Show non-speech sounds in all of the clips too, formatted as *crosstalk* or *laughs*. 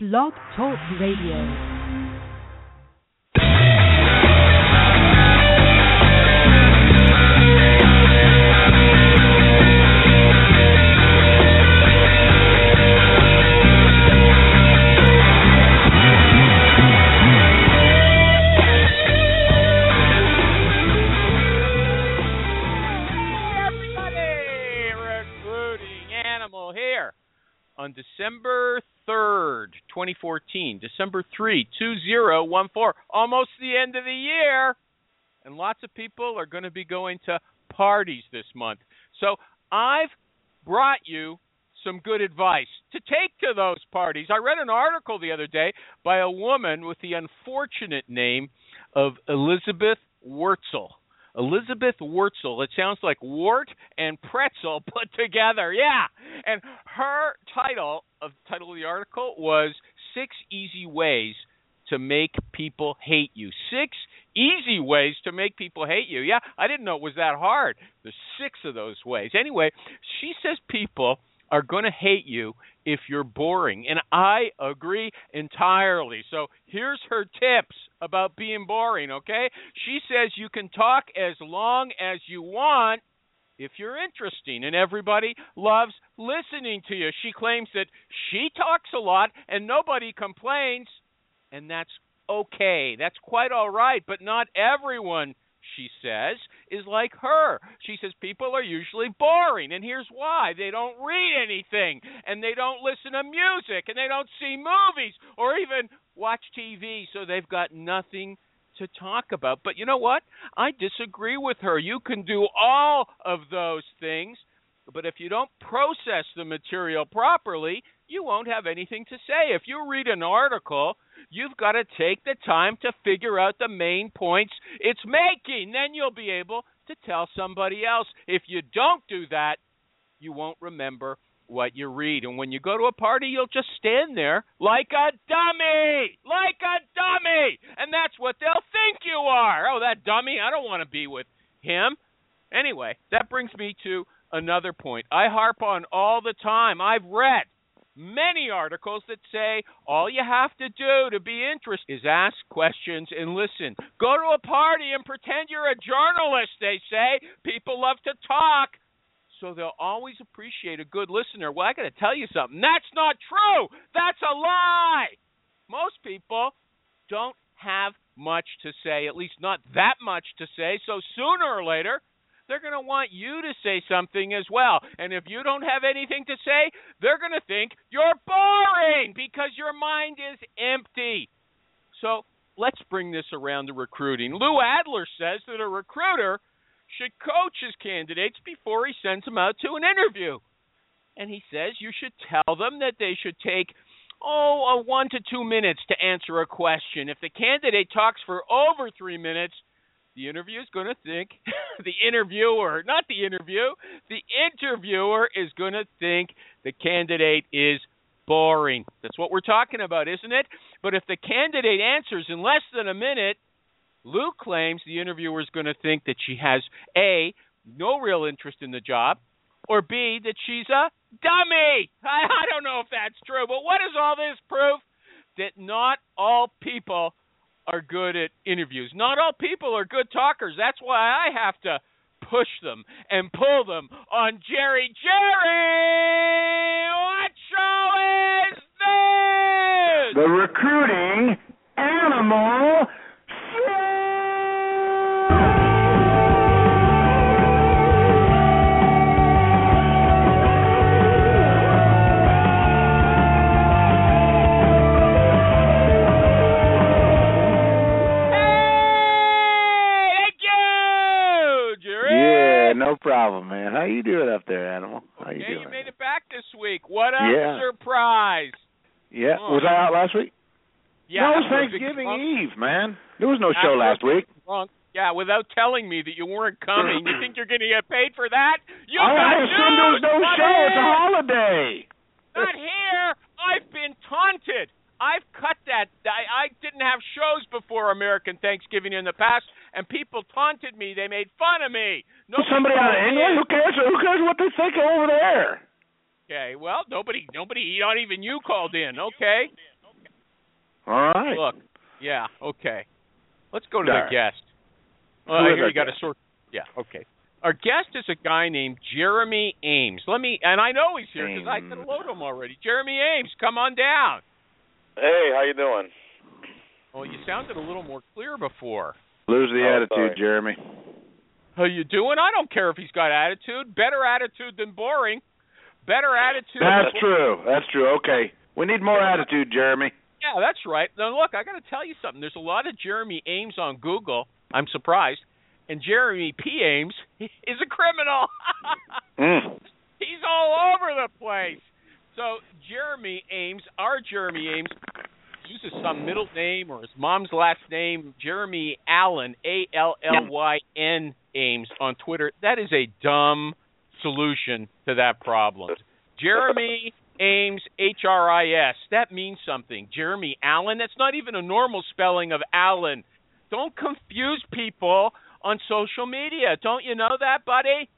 Blog Talk Radio. everybody! Recruiting Animal here on December 3rd, 2014. December 3, 2014. Almost the end of the year. And lots of people are going to be going to parties this month. So I've brought you some good advice to take to those parties. I read an article the other day by a woman with the unfortunate name of Elizabeth Wurtzel. Elizabeth Wurtzel. It sounds like wart and pretzel *laughs* put together. Yeah. And her title of title of the article was Six Easy Ways to Make People Hate You. Six easy ways to make people hate you. Yeah, I didn't know it was that hard. There's six of those ways. Anyway, she says people are going to hate you if you're boring. And I agree entirely. So here's her tips about being boring, okay? She says you can talk as long as you want if you're interesting and everybody loves listening to you. She claims that she talks a lot and nobody complains, and that's okay. That's quite all right, but not everyone she says, is like her. She says people are usually boring, and here's why. They don't read anything, and they don't listen to music, and they don't see movies, or even watch TV, so they've got nothing to talk about. But you know what? I disagree with her. You can do all of those things, but if you don't process the material properly, you won't have anything to say. If you read an article, you've got to take the time to figure out the main points it's making. Then you'll be able to tell somebody else. If you don't do that, you won't remember what you read. And when you go to a party, you'll just stand there like a dummy, like a dummy. And that's what they'll think you are. Oh, that dummy, I don't want to be with him. Anyway, that brings me to another point. I harp on all the time. I've read many articles that say all you have to do to be interested is ask questions and listen. Go to a party and pretend you're a journalist, they say. People love to talk. So they'll always appreciate a good listener. Well, I got to tell you something. That's not true. That's a lie. Most people don't have much to say, at least not that much to say. So sooner or later, they're going to want you to say something as well. And if you don't have anything to say, they're going to think you're boring because your mind is empty. So let's bring this around to recruiting. Lou Adler says that a recruiter should coach his candidates before he sends them out to an interview. And he says you should tell them that they should take oh, a one to two minutes to answer a question. If the candidate talks for over three minutes, the interview is going to think *laughs* the interviewer, not the interview, the interviewer is going to think the candidate is boring. That's what we're talking about, isn't it? But if the candidate answers in less than a minute, Lou claims the interviewer is going to think that she has A, no real interest in the job, or B, that she's a dummy. I, I don't know if that's true, but what is all this proof? That not all people are good at interviews. Not all people are good talkers. That's why I have to push them and pull them on Jerry. Jerry, what show is this? The recruiting animal problem, man. How you doing up there, animal? How you Okay, doing? you made it back this week. What a Yeah. surprise! yeah, Oh. was I out last week? Yeah, no, it was Thanksgiving drunk- Eve, man. There was no show last week. drunk. Yeah, without telling me that you weren't coming. you think you're going to get paid for that? You I, I assumed there was no show. It's a holiday. Not here. I've been taunted. I've cut that. I, I didn't have shows before American Thanksgiving in the past, and people taunted me. They made fun of me. Nobody Somebody out of England? Who cares? Who cares what they think over there? Okay, well, nobody, nobody, not even you called in. Okay, All right. Look, yeah, okay. Let's go to the guest. Well, here our you got to guest? sort. Yeah, okay. Our guest is a guy named Jeremy Ames. Let me, and I know he's here because I said hello to him already. Jeremy Ames, come on down. Hey, how you doing? Well, you sounded a little more clear before. Lose the Oh, attitude, sorry. Jeremy. How you doing? I don't care if he's got attitude. Better attitude than boring. Better attitude. That's than- true. That's true. Okay. We need more attitude, Jeremy. Yeah, that's right. Now look, I got to tell you something. There's a lot of Jeremy Ames on Google. I'm surprised. And Jeremy P. Ames *laughs* is a criminal. *laughs* Mm. He's all over the place. So Jeremy Ames, our Jeremy Ames, uses some middle name or his mom's last name, Jeremy Allyn, A L L Y N Ames on Twitter. That is a dumb solution to that problem. Jeremy Ames H R I S. That means something. Jeremy Allyn. That's not even a normal spelling of Allen. Don't confuse people on social media. Don't you know that, buddy?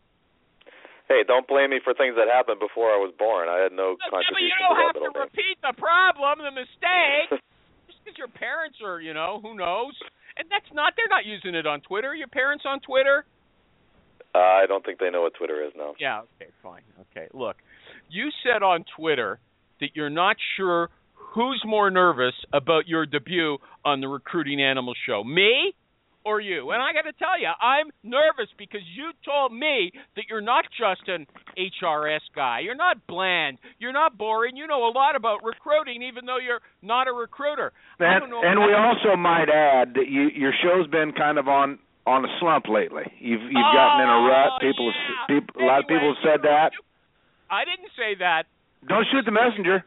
Hey, don't blame me for things that happened before I was born. I had no Yeah, but you contribution don't to have to name. repeat the problem, the mistake. *laughs* Just because your parents are, you know, who knows? And that's not, they're not using it on Twitter. Your parents on Twitter? uh, I don't think they know what Twitter is now. Yeah, okay, fine. Okay, look, you said on Twitter that you're not sure who's more nervous about your debut on the Recruiting Animal Show, me or you. And I got to tell you, I'm nervous because you told me that you're not just an HRS guy. You're not bland. You're not boring. You know a lot about recruiting, even though you're not a recruiter. And, and we also might add that you, your show's been kind of on on a slump lately. You've you've gotten in a Oh, rut. People, yeah. have, people a lot of people have said that. I didn't say that. Don't shoot the messenger.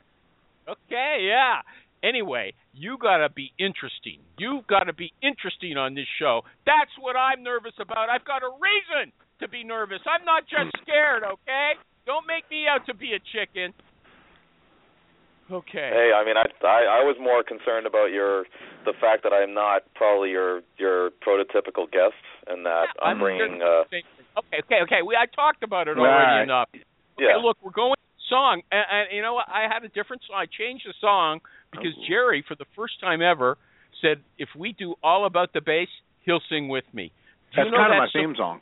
Okay, yeah. Anyway, you got to be interesting. You've got to be interesting on this show. That's what I'm nervous about. I've got a reason to be nervous. I'm not just *clears throat* scared, okay? Don't make me out to be a chicken. Okay. Hey, I mean, I, I I was more concerned about your the fact that I'm not probably your your prototypical guest, and that Yeah, I'm bringing. Uh, Okay, okay, okay. We I talked about it already right. enough. Okay, yeah. look, we're going song, and, and you know what? I had a different song. I changed the song because Jerry, for the first time ever, said if we do all about the bass, he'll sing with me. Do That's you know kind of my theme song.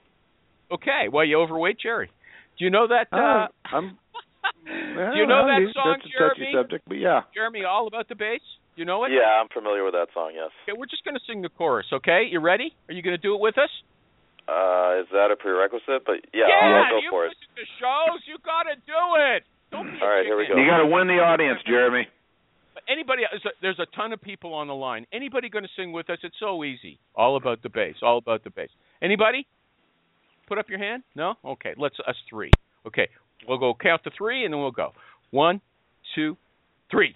Okay, well, you overweight Jerry. Do you know that? Uh, Uh, I'm. *laughs* do you know well, that that's song, a touchy Jeremy? subject, but yeah. Jeremy, all about the bass. You know it? Yeah, I'm familiar with that song. Yes. Okay, we're just going to sing the chorus. Okay, you ready? Are you going to do it with us? Uh, is that a prerequisite? But yeah, yeah I'll, I'll go you for it. listen to shows. You got to do it. Don't be a All right, here we go. You got to win the audience, Jeremy. Anybody? there's a- There's a ton of people on the line. Anybody going to sing with us? It's so easy. All about the bass. All about the bass. Anybody? Put up your hand. No. Okay. Let's us three. Okay. We'll go count to three and then we'll go. One, two, three.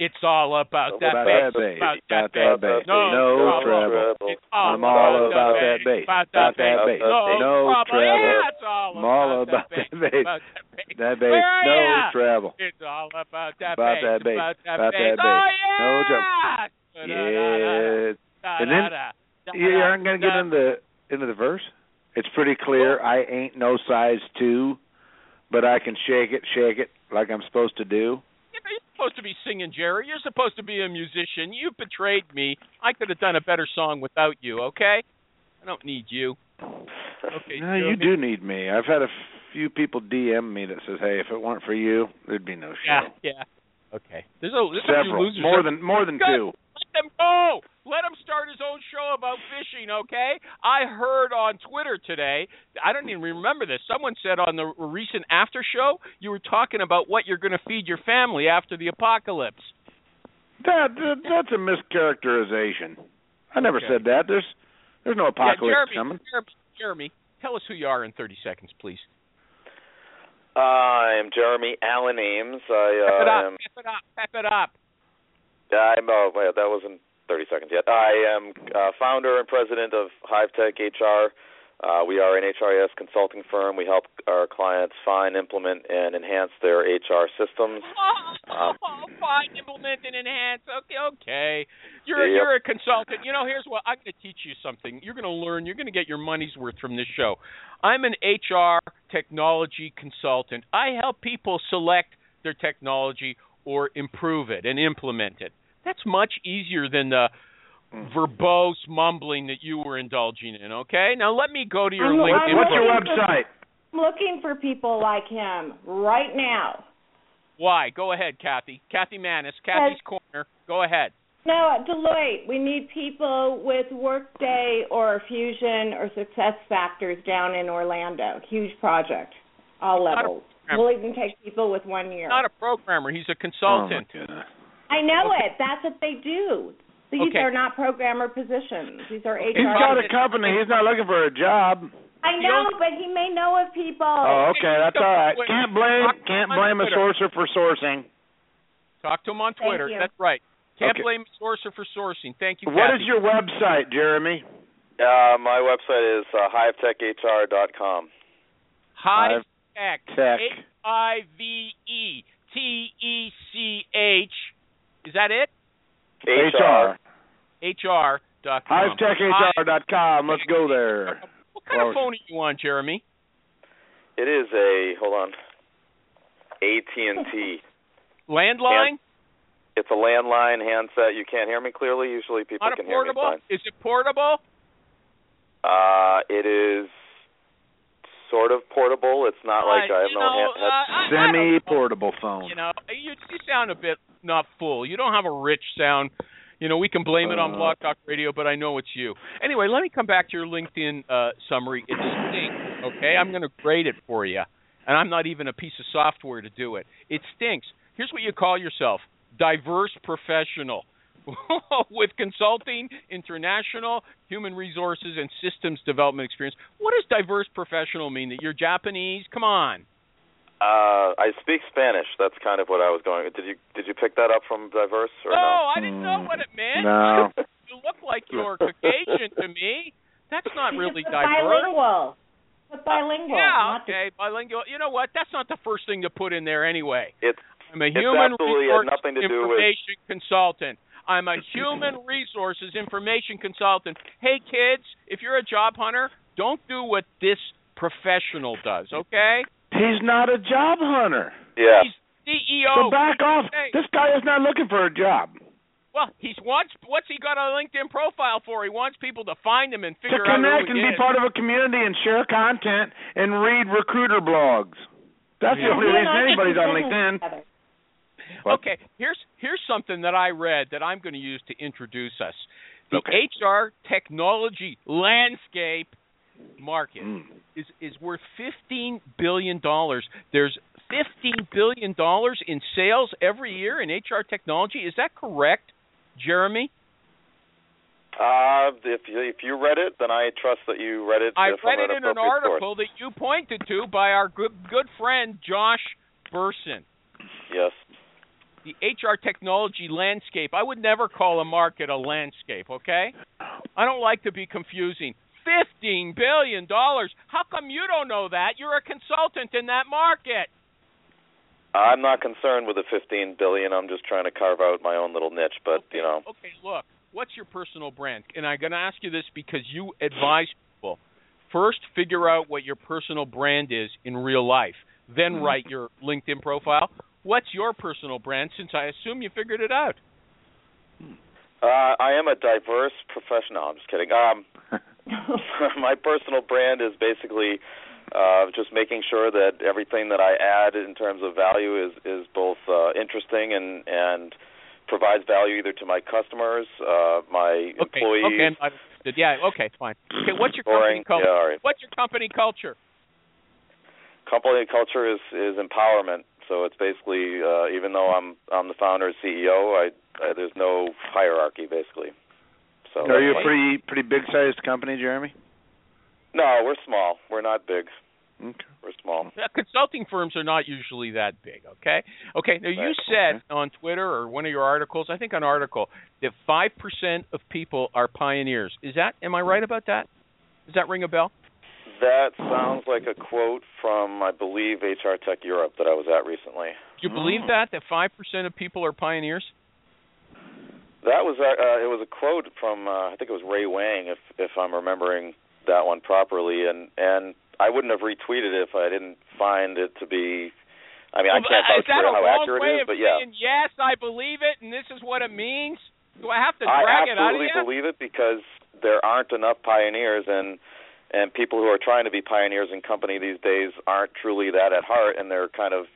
It's all about that About bass. that bass. About About that that bass. bass. No, No trouble. trouble. It's all I'm all about the that bass. About About that bass. No, No trouble. trouble. Yeah, it's all I'm all about, about that bass. About that bass. That bass, no ya? travel. It's all about that About bass. that bass. About that About bass. that bass. Oh, No yeah. Yeah. Da, And then da, da, You aren't gonna get da. into into the verse. It's pretty clear. I ain't no size two, but I can shake it, shake it like I'm supposed to do. You're supposed to be singing, Jerry. You're supposed to be a musician. You betrayed me. I could have done a better song without you. Okay? I don't need you. Okay. No, you do need me. I've had a few people DM me that says, "Hey, if it weren't for you, there'd be no Yeah. show." Yeah. yeah. Okay. There's a there's a few Several, losers. more than more than Good. two. Let him go. Let him start his own show about fishing, okay? I heard on Twitter today, I don't even remember this. Someone said on the recent after show, you were talking about what you're going to feed your family after the apocalypse. That, that that's a mischaracterization. I never Okay. said that. There's there's no apocalypse yeah, Jeremy, coming. Jeremy, Jeremy, tell us who you are in 30 seconds, please. Uh, I am Jeremy Allyn Ames. I Pep it uh, up, am. pep it up, pep it up. I'm. Oh, wait, that wasn't 30 seconds yet. I am uh, founder and president of HiveTech HR. Uh, we are an HRIS consulting firm. We help our clients find, implement, and enhance their HR systems. *laughs* Oh, Um, fine, implement and enhance. Okay, okay. You're Yep. you're a consultant. You know, here's what I'm going to teach you something. You're going to learn. You're going to get your money's worth from this show. I'm an HR technology consultant. I help people select their technology or improve it and implement it. That's much easier than the hmm. verbose mumbling that you were indulging in. Okay, now let me go to your I'm- LinkedIn. I'm What's your website? I'm looking for people like him right now. Why? Go ahead, Kathy. Kathy Manis, Kathy's Corner. Go ahead. No, at Deloitte, we need people with Workday or Fusion or Success Factors down in Orlando. Huge project, all levels. We'll even take people with one year. Not a programmer. He's a Oh consultant. goodness. I know Okay. it. That's what they do. These Okay. are not programmer positions. These are HR. He's got a company. He's not looking for a job. I know, but he may know of people. Oh, okay, that's all right. Can't blame can't blame a Twitter. sourcer for sourcing. Talk to him on Twitter. That's right. Can't Okay. blame sourcer for sourcing. Thank you. What Kathy. is your website, Jeremy? Uh, my website is uh, hivetechhr.com. Hive Tech? Tech. H I V E T E C H. Is that it? HR. HR. dot com. HiveTechHR.com. Let's go there. What kind of phone are you on, Jeremy? It is a hold on. AT&T. Landline? It's a landline handset. You can't hear me clearly. Usually people Not a can hear me portable? fine. Is it portable? Uh, it is sort of portable. It's not like Uh, I have you no know, hand. uh, I- I don't know. Semi-portable phone. You know, you, you sound a bit not full. You don't have a rich sound. You know, we can blame it on Uh. Blog Talk Radio, but I know it's you. Anyway, let me come back to your LinkedIn uh, summary. It stinks. Okay, I'm going to grade it for you, and I'm not even a piece of software to do it. It stinks. Here's what you call yourself: diverse professional. *laughs* with consulting, international, human resources, and systems development experience. What does diverse professional mean? That you're Japanese? Come on. Uh, I speak Spanish. That's kind of what I was going. Did you did you pick that up from Diverse or no, no? I didn't know what it meant. No. *laughs* You look like you're Caucasian to me. That's not really diverse. bilingual. It's bilingual. yeah, not the- okay, bilingual. You know what? That's not the first thing to put in there anyway. It's I'm a It's human absolutely resource has nothing to do with- information consultant. I'm a human resources information consultant. Hey kids, if you're a job hunter, don't do what this professional does, okay? He's not a job hunter. yeah. He's CEO. So back off. Hey. This guy is not looking for a job. Well, he's wants what's he got a LinkedIn profile for? He wants people to find him and To figure out connect who and he be part of a community and share content and read recruiter blogs. That's the only He and reason anybody's on LinkedIn. What? Okay, here's here's something that I read that I'm going to use to introduce us. The Okay. HR technology landscape market Mm. is is worth 15 billion dollars. There's 15 billion dollars in sales every year in HR technology. Is that correct, Jeremy? Uh, if you if you read it, then I trust that you read it. I read it in an source. article that you pointed to by our good good friend Josh Bersin. Yes. the HR technology landscape. I would never call a market a landscape, okay? I don't like to be confusing. Fifteen billion dollars. How come you don't know that? You're a consultant in that market. I'm not concerned with the 15 billion. I'm just trying to carve out my own little niche. But okay, you know, Okay, look. What's your personal brand? And I'm going to ask you this because you advise people. First, figure out what your personal brand is in real life. Then Mm-hmm. write your LinkedIn profile. What's your personal brand? Since I assume you figured it out. uh, I am a diverse professional. I'm just kidding. Um, *laughs* *laughs* my personal brand is basically uh, just making sure that everything that I add in terms of value is is both uh, interesting and and provides value either to my customers, uh, my Okay. employees. Okay. Yeah. Okay. Fine. Okay. What's your Boring. company culture? Yeah, right. What's your company culture? Company culture is is empowerment. So it's basically uh, even though I'm I'm the founder and CEO, I, I there's no hierarchy basically. So Are you a pretty pretty big sized company, Jeremy? No, we're small. We're not big. Okay. We're small. Uh, consulting firms are not usually that big. Okay. Okay. Now you Right, said on Twitter or one of your articles, I think an article that five percent of people are pioneers. Is that? Am I right about that? Does that ring a bell? That sounds like a quote from I believe HR Tech Europe that I was at recently. Do you believe Oh. that that five percent of people are pioneers? That was uh, uh, it was a quote from uh, I think it was Ray Wang if if I'm remembering that one properly and and I wouldn't have retweeted it if I didn't find it to be I mean, I can't vouch for how accurate it is, but yeah. saying, yes, I believe it, and this is what it means? Do I have to drag it out of absolutely believe it because there aren't enough pioneers and and people who are trying to be pioneers in company these days aren't truly that at heart and they're kind of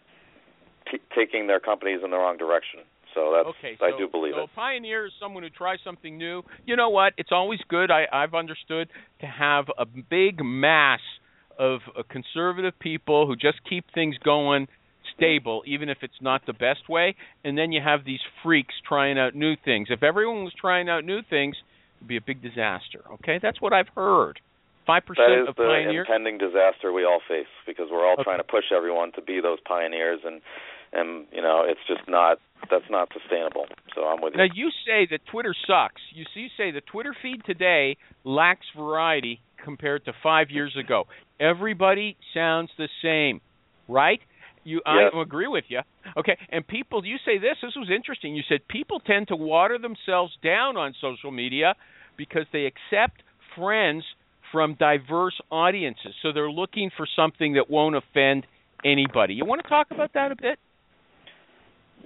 t- taking their companies in the wrong direction. So that's okay, so, I do believe it. so it. a pioneer is someone who tries something new. You know what? It's always good. I, I've understood to have a big mass of uh, conservative people who just keep things going stable, even if it's not the best way. And then you have these freaks trying out new things. If everyone was trying out new things, it'd be a big disaster. Okay, that's what I've heard. Five That percent is of the pioneers. impending disaster we all face because we're all Okay. trying to push everyone to be those pioneers and and you know it's just not that's not sustainable. So I'm with you. Now you say that Twitter sucks. You see, you say the Twitter feed today lacks variety compared to five years ago. Everybody sounds the same, right? You, Yes. I agree with you. Okay, and people, you say this. This was interesting. You said people tend to water themselves down on social media because they accept friends from diverse audiences. So they're looking for something that won't offend anybody. You want to talk about that a bit?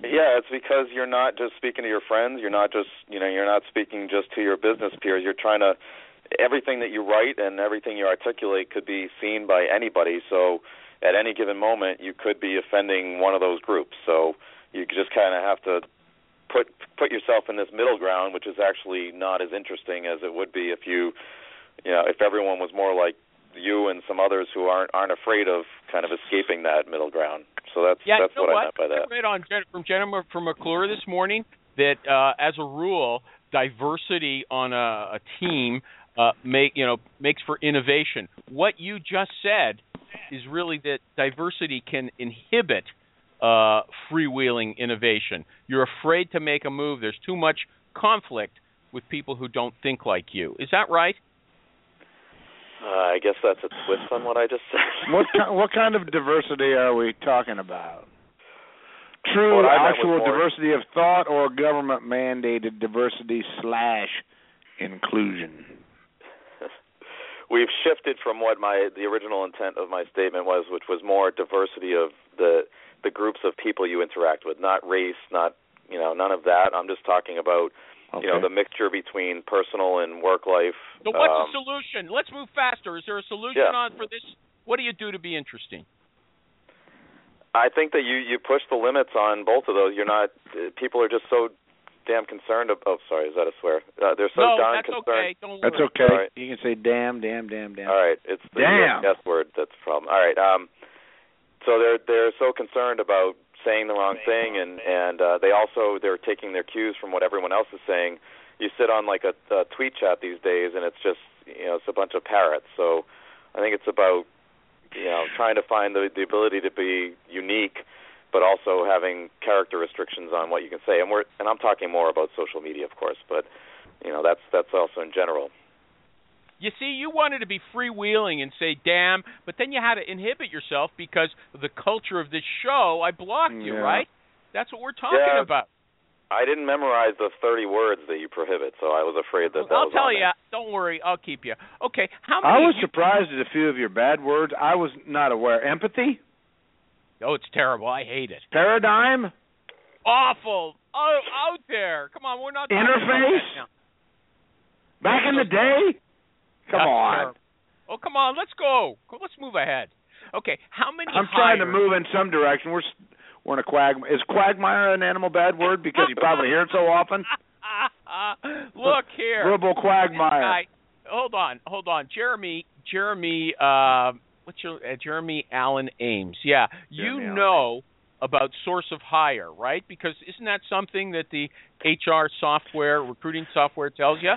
Yeah, it's because you're not just speaking to your friends. You're not just you know you're not speaking just to your business peers. You're trying to everything that you write and everything you articulate could be seen by anybody. So at any given moment, you could be offending one of those groups. So you just kind of have to put put yourself in this middle ground, which is actually not as interesting as it would be if you you know if everyone was more like you and some others who aren't aren't afraid of kind of escaping that middle ground. So that's Yeah, that's you know what, I meant by I that. read on from Jennifer from McClure this morning that uh, as a rule, diversity on a, a team uh, make you know makes for innovation. What you just said is really that diversity can inhibit uh, freewheeling innovation. You're afraid to make a move. There's too much conflict with people who don't think like you. Is that right? Uh, I guess that's a twist on what I just said. *laughs* What ki- what kind of diversity are we talking about? True What I meant was actual diversity of thought or government mandated diversity slash inclusion? *laughs* We've shifted from what my the original intent of my statement was, which was more diversity of the the groups of people you interact with, not race, not you know none of that. I'm just talking about Okay. you know the mixture between personal and work life. So what's um, the solution? Let's move faster. Is there a solution Yeah. on for this? What do you do to be interesting? I think that you you push the limits on both of those. You're not uh, people are just so damn concerned. Of, oh, sorry, is that a swear? Uh, they're so no, darn that's concerned. okay. Don't worry. That's worry. okay. Alright. You can say damn, damn, damn, damn. All right, it's the Damn. S word that's the problem. All right, um, so they're they're so concerned about saying the wrong thing, and and uh, they also they're taking their cues from what everyone else is saying. You sit on like a, a tweet chat these days, and it's just you know it's a bunch of parrots. So I think it's about you know trying to find the the ability to be unique, but also having character restrictions on what you can say. And we're and I'm talking more about social media, of course, but you know that's that's also in general. You see, you wanted to be freewheeling and say "damn," but then you had to inhibit yourself because of the culture of this show. I blocked you, Yeah. right? That's what we're talking Yeah. about. I didn't memorize the 30 words that you prohibit, so I was afraid that that I'll was tell you. there. Don't worry, I'll keep you. Okay, how many? I was surprised at a few of your bad words. I was not aware. Empathy, oh, it's terrible. I hate it. paradigm, Awful. Oh, out there. Come on, we're not. talking about Interface? that now. back in the day. Come on. Oh, come on. Let's go. Let's move ahead. Okay, how many? I'm trying to move in some direction. We're we're in a quagmire. Is quagmire an animal bad word because you probably hear it so often? *laughs* Look here. Verbal quagmire. Guy, hold on, hold on. Jeremy, Jeremy, uh, what's your uh, Jeremy Allyn Ames? Yeah, you Allyn know about source of hire, right? Because isn't that something that the HR software, recruiting software tells you?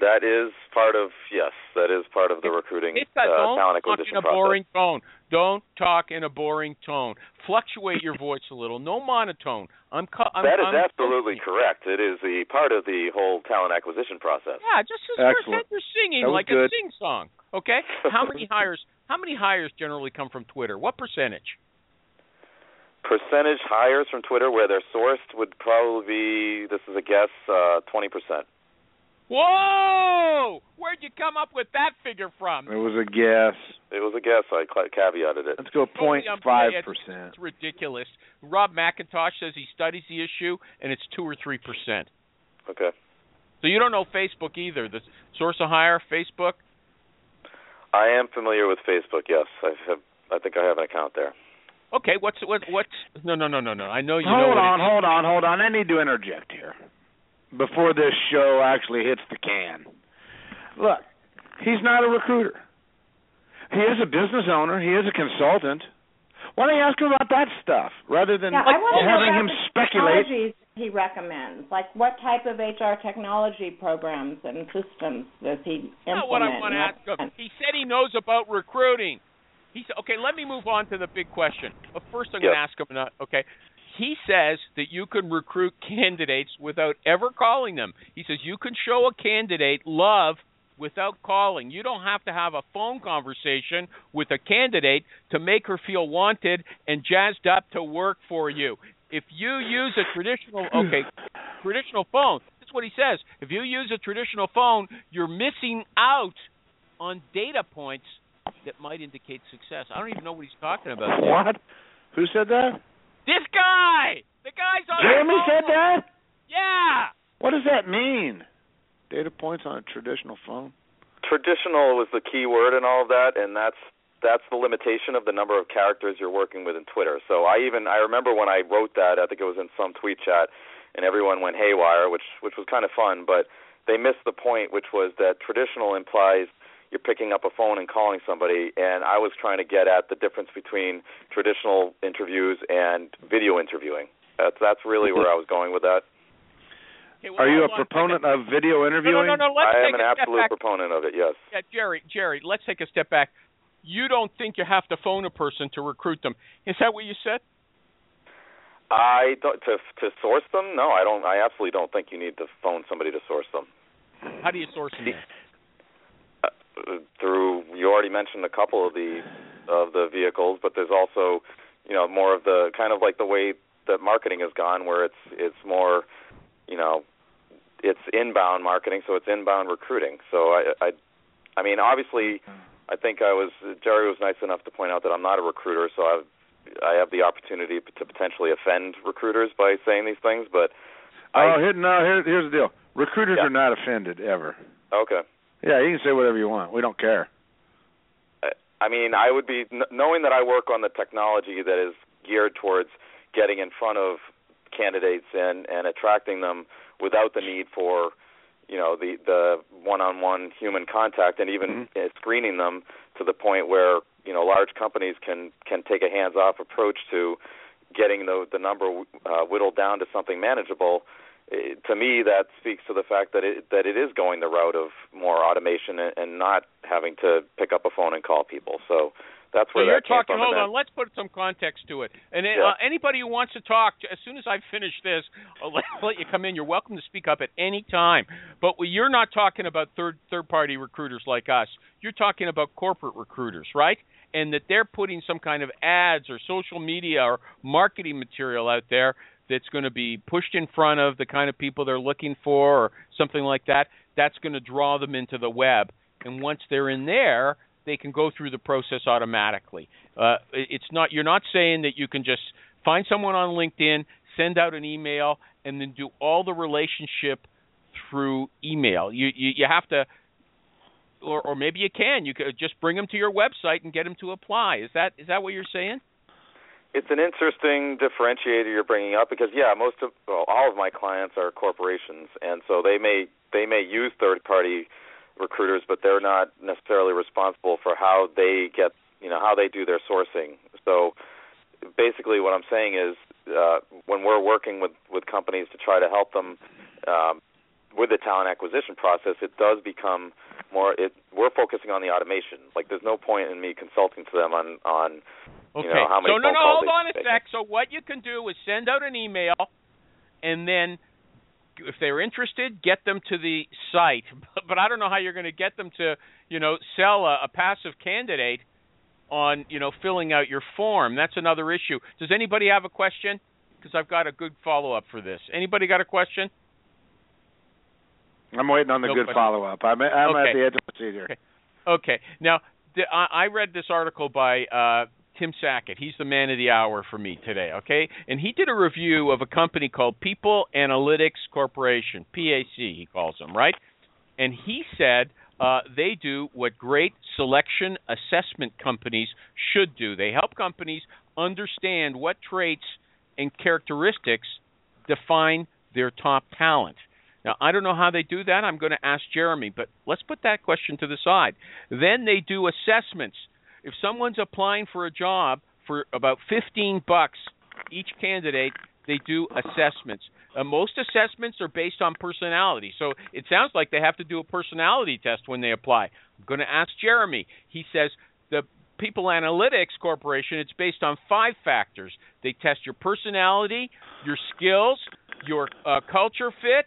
That is part of yes, that is part of the recruiting It's that uh, don't talent talk acquisition in a process. boring tone. Don't talk in a boring tone. Fluctuate your voice a little. No monotone. I'm. cu- I'm That is I'm absolutely coaching. correct. It is the part of the whole talent acquisition process. Yeah, just as Excellent. pretend you're singing That was like a sing song. Okay. How many *laughs* hires? How many hires generally come from Twitter? What percentage? Percentage hires from Twitter where they're sourced would probably be this is a guess, uh twenty percent. Whoa! Where'd you come up with that figure from? It was a guess. It was a guess. I cla- caveated it. Let's go Totally 0.5 unfair. percent. It's ridiculous. Rob McIntosh says he studies the issue, and it's two or three percent. Okay. So you don't know Facebook either. The source of hire, Facebook. I am familiar with Facebook. Yes, I have. I think I have an account there. Okay, what's what what's no no no no no. I know you know Hold what on, hold on, hold on. I need to interject here before this show actually hits the can. Look, he's not a recruiter. He is a business owner. He is a consultant. Why don't you ask him about that stuff rather than Yeah, I want to know having him the speculate? technologies he recommends. Like what type of HR technology programs and systems does he implement? Not what I want to and ask him. He said he knows about recruiting. He said, okay, let me move on to the big question. But first, I'm going to ask him. Not, okay, he says that you can recruit candidates without ever calling them. He says you can show a candidate love without calling. You don't have to have a phone conversation with a candidate to make her feel wanted and jazzed up to work for you. If you use a traditional *clears throat* okay, traditional phone, that's what he says. If you use a traditional phone, you're missing out on data points that might indicate success. I don't even know what he's talking about. What? Who said that? This guy! The guy's on the Jeremy phone. said that? Yeah. What does that mean? Data points on a traditional phone? Traditional was the key word in all of that, and that's that's the limitation of the number of characters you're working with in Twitter. So I even I remember when I wrote that, I think it was in some tweet chat, and everyone went haywire, which which was kind of fun, but they missed the point, which was that traditional implies you're picking up a phone and calling somebody, and I was trying to get at the difference between traditional interviews and video interviewing. That's that's really where I was going with that. Okay, well, Are you a proponent second. of video interviewing? no, no, no. Let's I take am an a absolute back. proponent of it. Yes. Yeah, Jerry, Jerry, let's take a step back. You don't think you have to phone a person to recruit them. Is that what you said? I don't to to source them. No, I don't. I absolutely don't think you need to phone somebody to source them. How do you source them? *laughs* Uh, through you already mentioned a couple of the of the vehicles, but there's also you know more of the kind of like the way that marketing has gone, where it's it's more you know it's inbound marketing, so it's inbound recruiting. So I I I mean obviously I think I was Jerry was nice enough to point out that I'm not a recruiter, so I I have the opportunity to potentially offend recruiters by saying these things, but Oh, I here, no. Here, here's the deal. Recruiters Yeah. are not offended ever. okay. Yeah, you can say whatever you want. We don't care. I mean, I would be knowing that I work on the technology that is geared towards getting in front of candidates and and attracting them without the need for you know the the one-on-one human contact and even uh, screening them to the point where you know large companies can can take a hands-off approach to getting the the number uh, whittled down to something manageable. Uh, to me, that speaks to the fact that it that it is going the route of more automation and, and not having to pick up a phone and call people. So that's So where you're that talking. Hold on. Let's put some context to it. And uh, anybody who wants to talk, as soon as I finish this, I'll *laughs* let, let you come in. You're welcome to speak up at any time. But you're not talking about third third party recruiters like us. You're talking about corporate recruiters, right? And that they're putting some kind of ads or social media or marketing material out there that's going to be pushed in front of the kind of people they're looking for or something like that. That's going to draw them into the web. And once they're in there, they can go through the process automatically. Uh, it's not you're not saying that you can just find someone on LinkedIn, send out an email, and then do all the relationship through email. You you, you have to, or or maybe you can. You could just bring them to your website and get them to apply. Is that is that what you're saying? It's an interesting differentiator you're bringing up because yeah, most of well, all of my clients are corporations, and so they may they may use third party recruiters, but they're not necessarily responsible for how they get you know how they do their sourcing. So basically, what I'm saying is uh, when we're working with with companies to try to help them um, with the talent acquisition process, it does become more. It we're focusing on the automation. Like there's no point in me consulting to them on on Okay. you know, how many so no, no, hold on a sec. So what you can do is send out an email, and then if they're interested, get them to the site. *laughs* But I don't know how you're going to get them to, you know, sell a, a passive candidate on, you know, filling out your form. That's another issue. Does anybody have a question? Because I've got a good follow up for this. Anybody got a question? I'm waiting on the No good follow up. I'm, I'm Okay. at the edge of the seat here. Okay. Okay. Now, the, I, I read this article by uh, Tim Sackett. He's the man of the hour for me today. Okay, and he did a review of a company called People Analytics Corporation, PAC, he calls them, right? And he said uh, they do what great selection assessment companies should do. They help companies understand what traits and characteristics define their top talent. Now, I don't know how they do that. I'm going to ask Jeremy, but let's put that question to the side. Then they do assessments. If someone's applying for a job for about 15 bucks each candidate, they do assessments. Uh, most assessments are based on personality. So it sounds like they have to do a personality test when they apply. I'm going to ask Jeremy. He says the People Analytics Corporation, it's based on five factors. They test your personality, your skills, your uh, culture fit,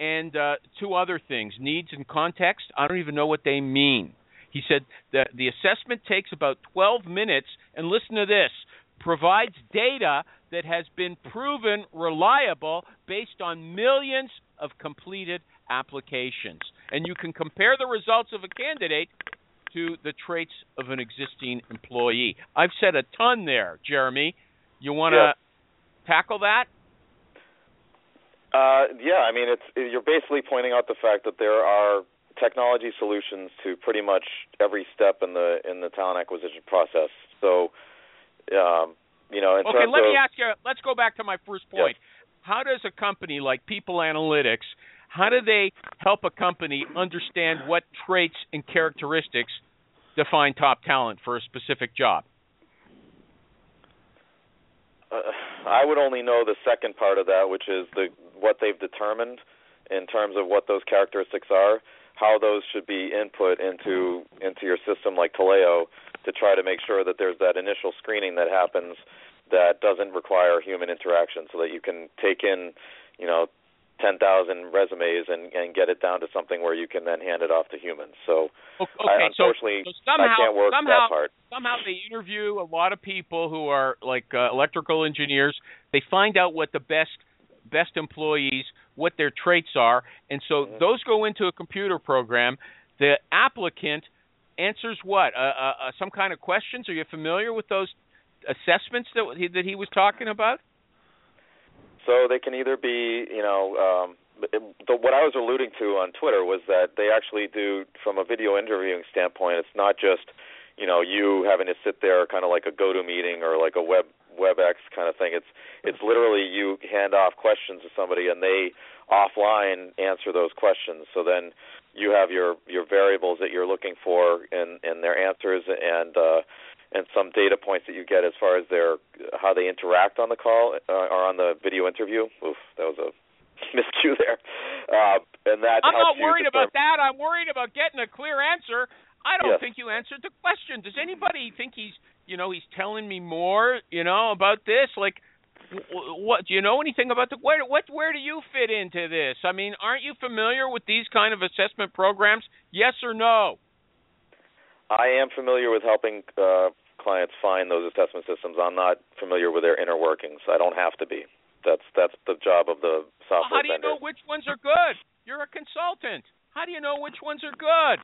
and uh, two other things needs and context. I don't even know what they mean. He said that the assessment takes about 12 minutes, and listen to this provides data that has been proven reliable based on millions of completed applications. And you can compare the results of a candidate to the traits of an existing employee. I've said a ton there, Jeremy. You want to Yeah. tackle that? Uh, yeah, I mean, it's you're basically pointing out the fact that there are technology solutions to pretty much every step in the in the talent acquisition process. So, um, you know, okay, let of me ask you. Let's go back to my first point. Yes. How does a company like People Analytics, how do they help a company understand what traits and characteristics define top talent for a specific job? uh, I would only know the second part of that, which is the what they've determined in terms of what those characteristics are, how those should be input into into your system like Taleo to try to make sure that there's that initial screening that happens that doesn't require human interaction so that you can take in, you know, 10,000 resumes and and get it down to something where you can then hand it off to humans. So Okay, so, unfortunately so somehow, I can't work somehow, that part. somehow they interview a lot of people who are like uh, electrical engineers. They find out what the best best employees, what their traits are, and so those go into a computer program. The applicant answers what? Uh, uh, uh, some kind of questions. Are you familiar with those assessments that he, that he was talking about? So they can either be, you know, um, the, what I was alluding to on Twitter was that they actually do, from a video interviewing standpoint, it's not just, you know, you having to sit there kind of like a go-to meeting or like a web WebEx kind of thing. It's it's literally you hand off questions to somebody and they offline answer those questions. So then you have your your variables that you're looking for and in their answers and uh and some data points that you get as far as their how they interact on the call uh, or on the video interview. Oof, that was a *laughs* miscue there. Uh, and that I'm not worried about that. I'm worried about getting a clear answer. I don't Yes. think you answered the question. Does anybody think he's, you know, he's telling me more, you know, about this? Like, wh- what do you know anything about the where? What where do you fit into this? I mean, aren't you familiar with these kind of assessment programs? Yes or no? I am familiar with helping uh, clients find those assessment systems. I'm not familiar with their inner workings. I don't have to be. That's that's the job of the software How do you vendor. know which ones are good? You're a consultant. How do you know which ones are good?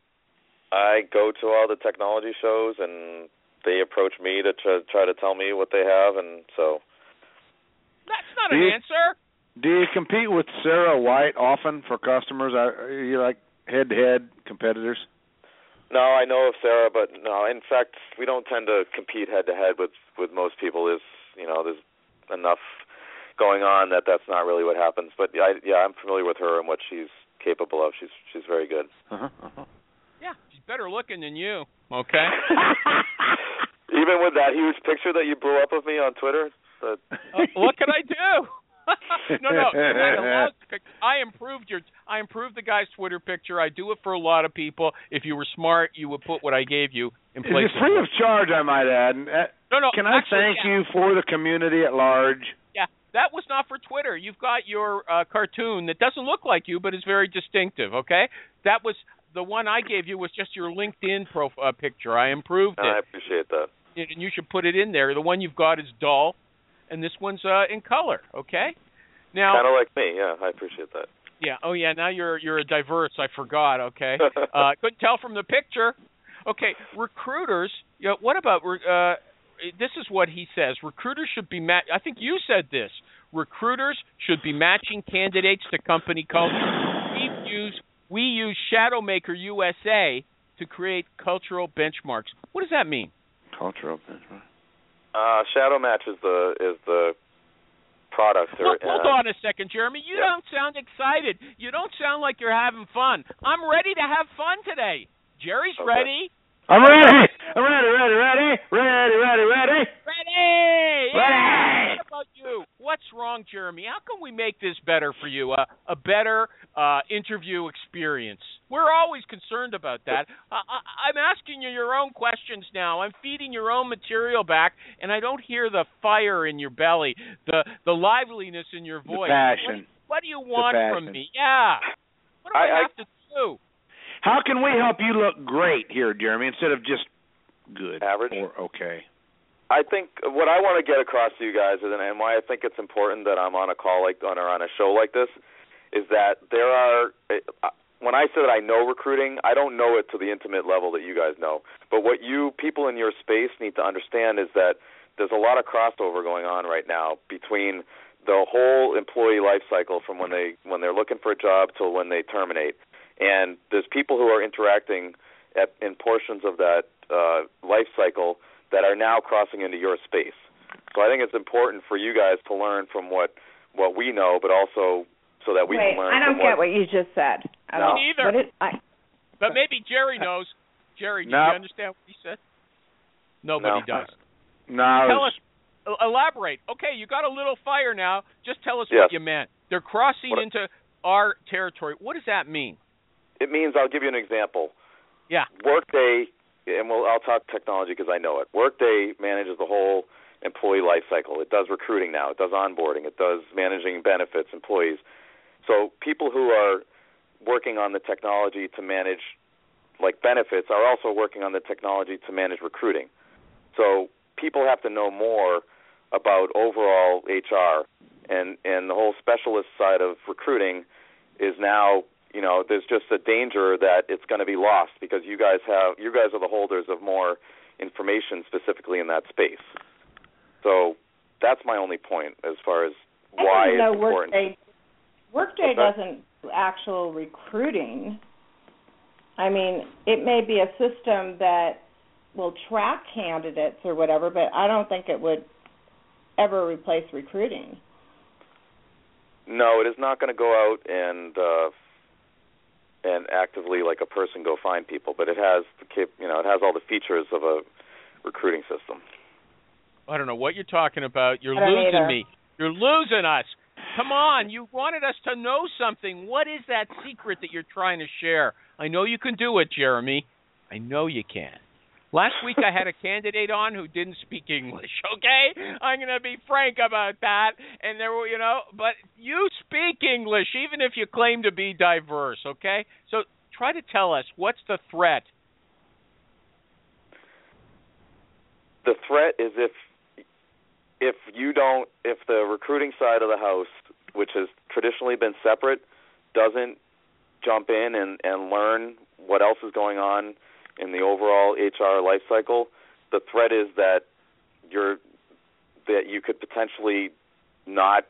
I go to all the technology shows and they approach me to try, try to tell me what they have, and so That's not Do an you- answer. Do you compete with Sarah White often for customers? Are are you like head-to-head competitors? no, I know of Sarah, but no. In fact, we don't tend to compete head to head with with most people. Is you know there's enough going on that that's not really what happens. But yeah, I, yeah, I'm familiar with her and what she's capable of. She's she's very good. Uh-huh, uh-huh. Yeah, she's better looking than you. Okay. *laughs* *laughs* Even with that huge picture that you blew up of me on Twitter, the, *laughs* Uh, what can I do? *laughs* no, no. that I improved your. I improved the guy's Twitter picture. I do it for a lot of people. If you were smart, you would put what I gave you in place. It's place. free of charge, I might add. Uh, no, no. Can I actually, thank yeah, you for the community at large? Yeah, that was not for Twitter. You've got your uh, cartoon that doesn't look like you, but is very distinctive. Okay, that was the one I gave you was just your LinkedIn profile uh, picture. I improved it. I appreciate that. and you should put it in there. The one you've got is dull, and this one's uh, in color. Okay. Now, kind of like me. Yeah, I appreciate that. yeah. Oh, yeah. Now you're you're a diverse. I forgot. Okay. *laughs* uh, couldn't tell from the picture. Okay, recruiters. You know, what about? Uh, this is what he says. Recruiters should be. Ma- I think you said this. Recruiters should be matching candidates to company culture. We use we use Shadow Match USA to create cultural benchmarks. What does that mean? Cultural benchmark. Uh, Shadow Match is the is the product. Well, hold uh, on a second, Jeremy. You yeah. don't sound excited. You don't sound like you're having fun. I'm ready to have fun today. Jerry's Okay. ready. I'm ready. I'm ready. Ready. Ready. Ready. Ready. Ready. Ready. Yeah. Ready. What about you? What's wrong, Jeremy? How can we make this better for you? Uh, a better uh, interview experience. We're always concerned about that. I, I, I'm asking you your own questions now. I'm feeding your own material back, and I don't hear the fire in your belly, the the liveliness in your voice. The voice. passion. What, what do you want from me? Yeah. What do I, I- I- have to do? How can we help you look great here, Jeremy, instead of just good Average? or okay? I think what I want to get across to you guys, and, and why I think it's important that I'm on a call like on or on a show like this, is that there are. uh, When I say that I know recruiting, I don't know it to the intimate level that you guys know. But what you people in your space need to understand is that there's a lot of crossover going on right now between the whole employee life cycle from when they when they're looking for a job till when they terminate. And there's people who are interacting at, in portions of that uh, life cycle that are now crossing into your space. So I think it's important for you guys to learn from what what we know, but also so that we Wait, can learn. I don't from get what, what you just said. at No. Me neither. What did I? But maybe Jerry knows. Jerry, do No. you understand what he said? Nobody No. does. No. Tell us, elaborate. Okay, you got a little fire now. Just tell us Yes. what you meant. They're crossing What- into our territory. What does that mean? It means I'll give you an example. Yeah. Workday, and we'll I'll talk technology because I know it. Workday manages the whole employee life cycle. It does recruiting now. It does onboarding. It does managing benefits, employees. So people who are working on the technology to manage like benefits are also working on the technology to manage recruiting. So people have to know more about overall HR and and the whole specialist side of recruiting is now you know there's just a danger that it's going to be lost because you guys have you guys are the holders of more information specifically in that space. So that's my only point as far as why it's important. Workday, Workday What's doesn't do actual recruiting. I mean, it may be a system that will track candidates or whatever, but I don't think it would ever replace recruiting. No, it is not going to go out and uh, and actively like a person go find people, but it has the cap- you know it has all the features of a recruiting system. I don't know what you're talking about. You're losing either. me. You're losing us. Come on, you wanted us to know something. What is that secret that you're trying to share? I know you can do it, Jeremy. I know you can. Last week I had a candidate on who didn't speak English, *laughs* okay? I'm going to be frank about that. And there were, you know, but you speak English even if you claim to be diverse, okay? So try to tell us what's the threat? The threat is if if you don't if the recruiting side of the house, which has traditionally been separate, doesn't jump in and and learn what else is going on in the overall HR life cycle, the threat is that you're that you could potentially not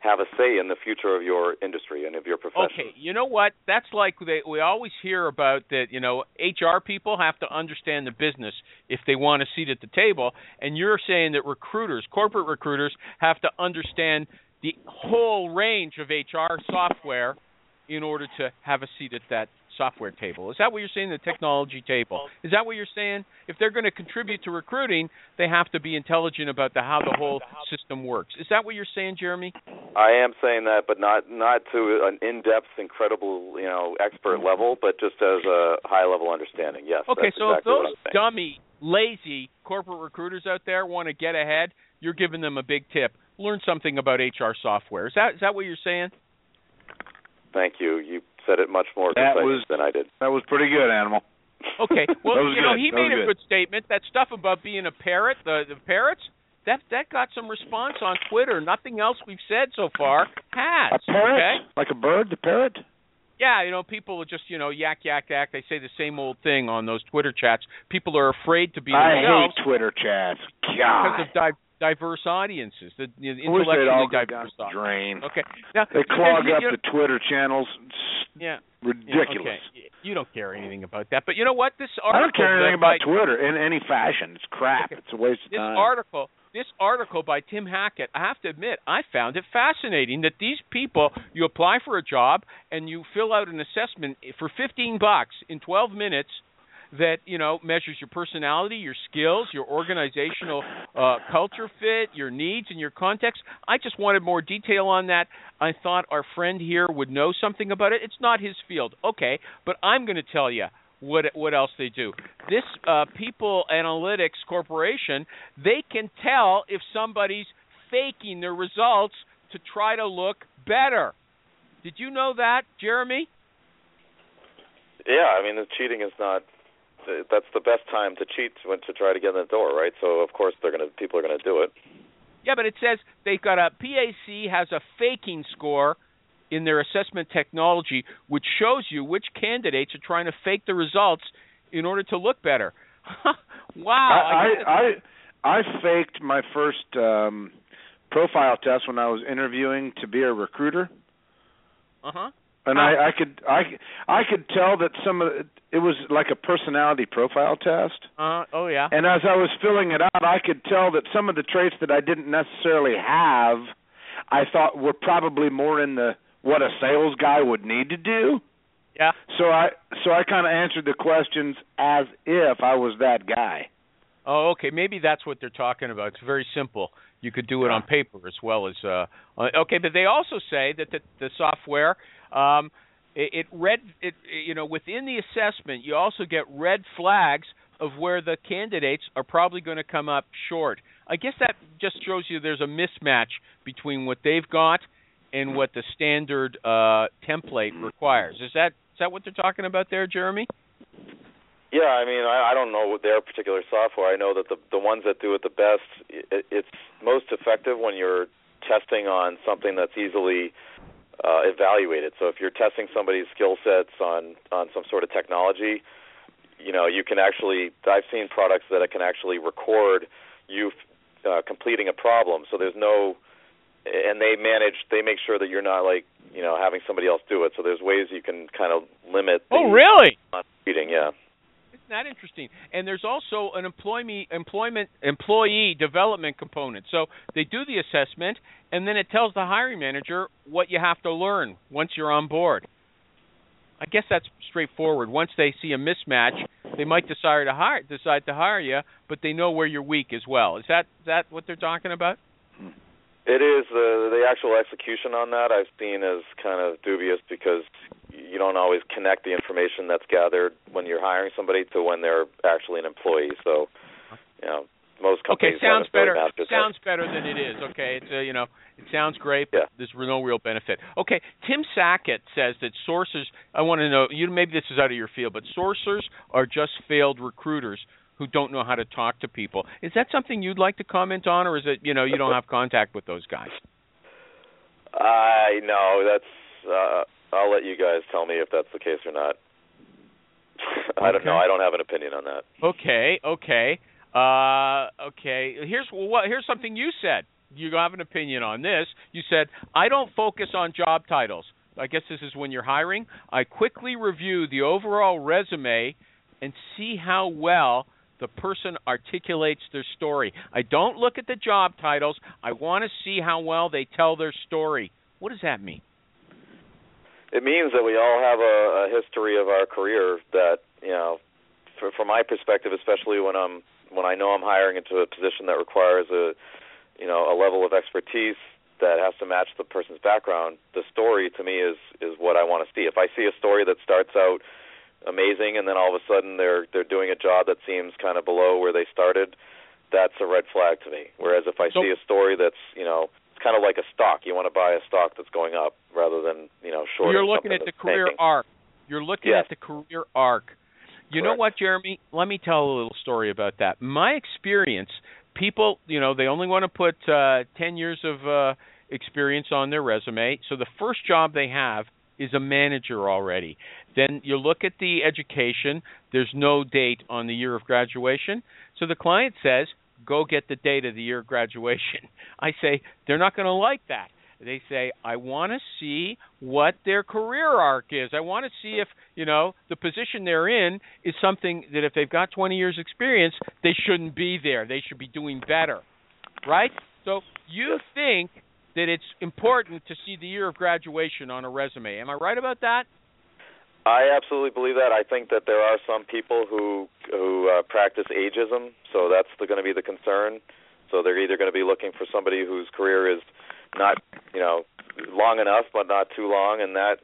have a say in the future of your industry and of your profession. Okay, you know what? That's like they, we always hear about that. You know, HR people have to understand the business if they want a seat at the table, and you're saying that recruiters, corporate recruiters, have to understand the whole range of HR software in order to have a seat at that software table. Is that what you're saying? The technology table. Is that what you're saying? If they're going to contribute to recruiting, they have to be intelligent about the how the whole system works. Is that what you're saying, Jeremy? I am saying that, but not not to an in-depth, incredible, you know, expert level, but just as a high-level understanding. Yes. Okay, so exactly if those dummy, lazy corporate recruiters out there want to get ahead, you're giving them a big tip. Learn something about HR software. Is that is that what you're saying? Thank you. You said it much more That was- than I did. That was pretty good, Animal. Okay. *laughs* Well, That was you know, he That made a good. good statement. That stuff about being a parrot, the the parrots, that that got some response on Twitter. Nothing else we've said so far has. A parrot, Okay? like a bird, the parrot. Yeah, you know, people are just you know yak yak yak. They say the same old thing on those Twitter chats. People are afraid to be I themselves hate Twitter chats. because God, of di- diverse audiences, the, the I wish intellectually all go down diverse. the audience. drain. Okay, now They clog you- up you- the Twitter channels. Yeah, yeah, ridiculous. okay. You don't care anything about that, but you know what? This article I don't care anything by- about Twitter in any fashion. It's crap. It's a waste of this time. article this article by Tim Sackett, I have to admit, I found it fascinating that these people you apply for a job and you fill out an assessment for 15 bucks in 12 minutes that, you know, measures your personality, your skills, your organizational uh, culture fit, your needs and your context. I just wanted more detail on that. I thought our friend here would know something about it. It's not his field. Okay, but I'm going to tell you what what else they do. This uh, People Analytics Corporation, they can tell if somebody's faking their results to try to look better. Did you know that, Jeremy? Yeah, I mean, the cheating is not. That's the best time to cheat when to try to get in the door, right? So of course they're gonna people are gonna do it. Yeah, but it says they've got a PAC has a faking score in their assessment technology, which shows you which candidates are trying to fake the results in order to look better. *laughs* wow! I, I I I faked my first um profile test when I was interviewing to be a recruiter, uh huh. And I I could I I could tell that some of it, it was like a personality profile test. Uh oh yeah. And as I was filling it out, I could tell that some of the traits that I didn't necessarily have, I thought were probably more in the what a sales guy would need to do. Yeah. So I so I kind of answered the questions as if I was that guy. Oh, okay. Maybe that's what they're talking about. It's very simple. You could do it on paper as well as uh uh, okay, but they also say that the, the software um it, it red it you know within the assessment you also get red flags of where the candidates are probably going to come up short. I guess that just shows you there's a mismatch between what they've got and what the standard uh template requires. Is that is that what they're talking about there, Jeremy? Yeah, I mean, I, I don't know their particular software. I know that the the ones that do it the best, it, it's most effective when you're testing on something that's easily uh, evaluated. So if you're testing somebody's skill sets on on some sort of technology, you know, you can actually. I've seen products that can actually record you uh, completing a problem. So there's no, and they manage. They make sure that you're not like you know having somebody else do it. So there's ways you can kind of limit. The, Oh, really? cheating, yeah. That interesting? And there's also an employee employment employee development component. So they do the assessment, and then it tells the hiring manager what you have to learn once you're on board. I guess that's straightforward. Once they see a mismatch, they might decide to hire decide to hire you, but they know where you're weak as well. Is that is that what they're talking about? It is the the actual execution on that I've seen as kind of dubious because you don't always connect the information that's gathered when you're hiring somebody to when they're actually an employee. So, you know, most Okay, companies sounds haven't really better. Sounds better than it is. Okay, it's uh, you know, it sounds great, but Yeah. there's no real benefit. Okay, Tim Sackett says that sources. I want to know. You maybe this is out of your field, but sourcers are just failed recruiters who don't know how to talk to people. Is that something you'd like to comment on, or is it you know you don't *laughs* have contact with those guys? I know that's. Uh, I'll let you guys tell me if that's the case or not. *laughs* I don't know. I don't have an opinion on that. Okay, okay, uh, okay. Here's what. Here's something you said. You have an opinion on this. You said I don't focus on job titles. I guess this is when you're hiring. I quickly review the overall resume and see how well the person articulates their story. I don't look at the job titles. I want to see how well they tell their story. What does that mean? It means that we all have a, a history of our career that you know, for, from my perspective, especially when I'm when I know I'm hiring into a position that requires a you know a level of expertise that has to match the person's background. The story to me is is what I want to see. If I see a story that starts out amazing and then all of a sudden they're they're doing a job that seems kind of below where they started, that's a red flag to me. Whereas if I So- see a story that's you know it's kind of like a stock, you want to buy a stock that's going up rather than you know short. You're looking at the career arc. You're looking Yes. at the career arc. You know what, Jeremy? Let me tell a little story about that. My experience, people, you know, they only want to put uh, 10 years of uh, experience on their resume. So the first job they have is a manager already. Then you look at the education, there's no date on the year of graduation. So the client says, go get the date of the year of graduation. *laughs* I say, they're not going to like that. They say, I want to see what their career arc is. I want to see if, you know, the position they're in is something that if they've got 20 years experience, they shouldn't be there. They should be doing better. Right? So you think that it's important to see the year of graduation on a resume. Am I right about that? I absolutely believe that. I think that there are some people who who uh, practice ageism, so that's going to be the concern. So they're either going to be looking for somebody whose career is not, you know, long enough but not too long, and that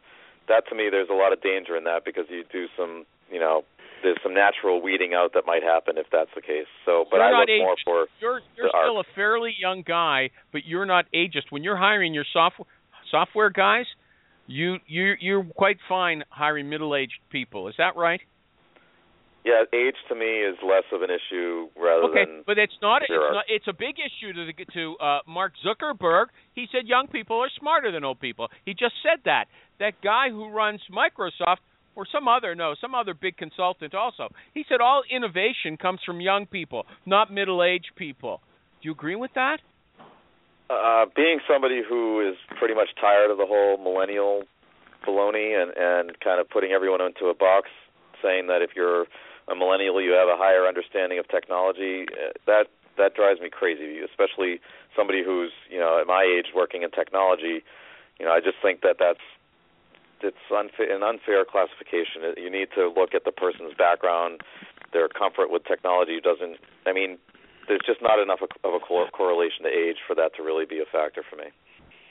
that to me there's a lot of danger in that because you do some, you know, there's some natural weeding out that might happen if that's the case. So, but you're I look ageist. more for you're you're still a fairly young guy, but you're not ageist. When you're hiring your software software guys, you you you're quite fine hiring middle-aged people. Is that right? Yeah, age to me is less of an issue rather okay, than. but it's not. It's not. It's a big issue to the, to uh, Mark Zuckerberg. He said young people are smarter than old people. He just said that. That guy who runs Microsoft or some other no, some other big consultant also. He said all innovation comes from young people, not middle-aged people. Do you agree with that? Uh, being somebody who is pretty much tired of the whole millennial baloney and and kind of putting everyone into a box, saying that if you're a millennial you have a higher understanding of technology, uh, that that drives me crazy. Especially somebody who's you know at my age working in technology. You know, I just think that that's it's unfair, an unfair classification. You need to look at the person's background, their comfort with technology. Doesn't I mean there's just not enough of a correlation to age for that to really be a factor for me.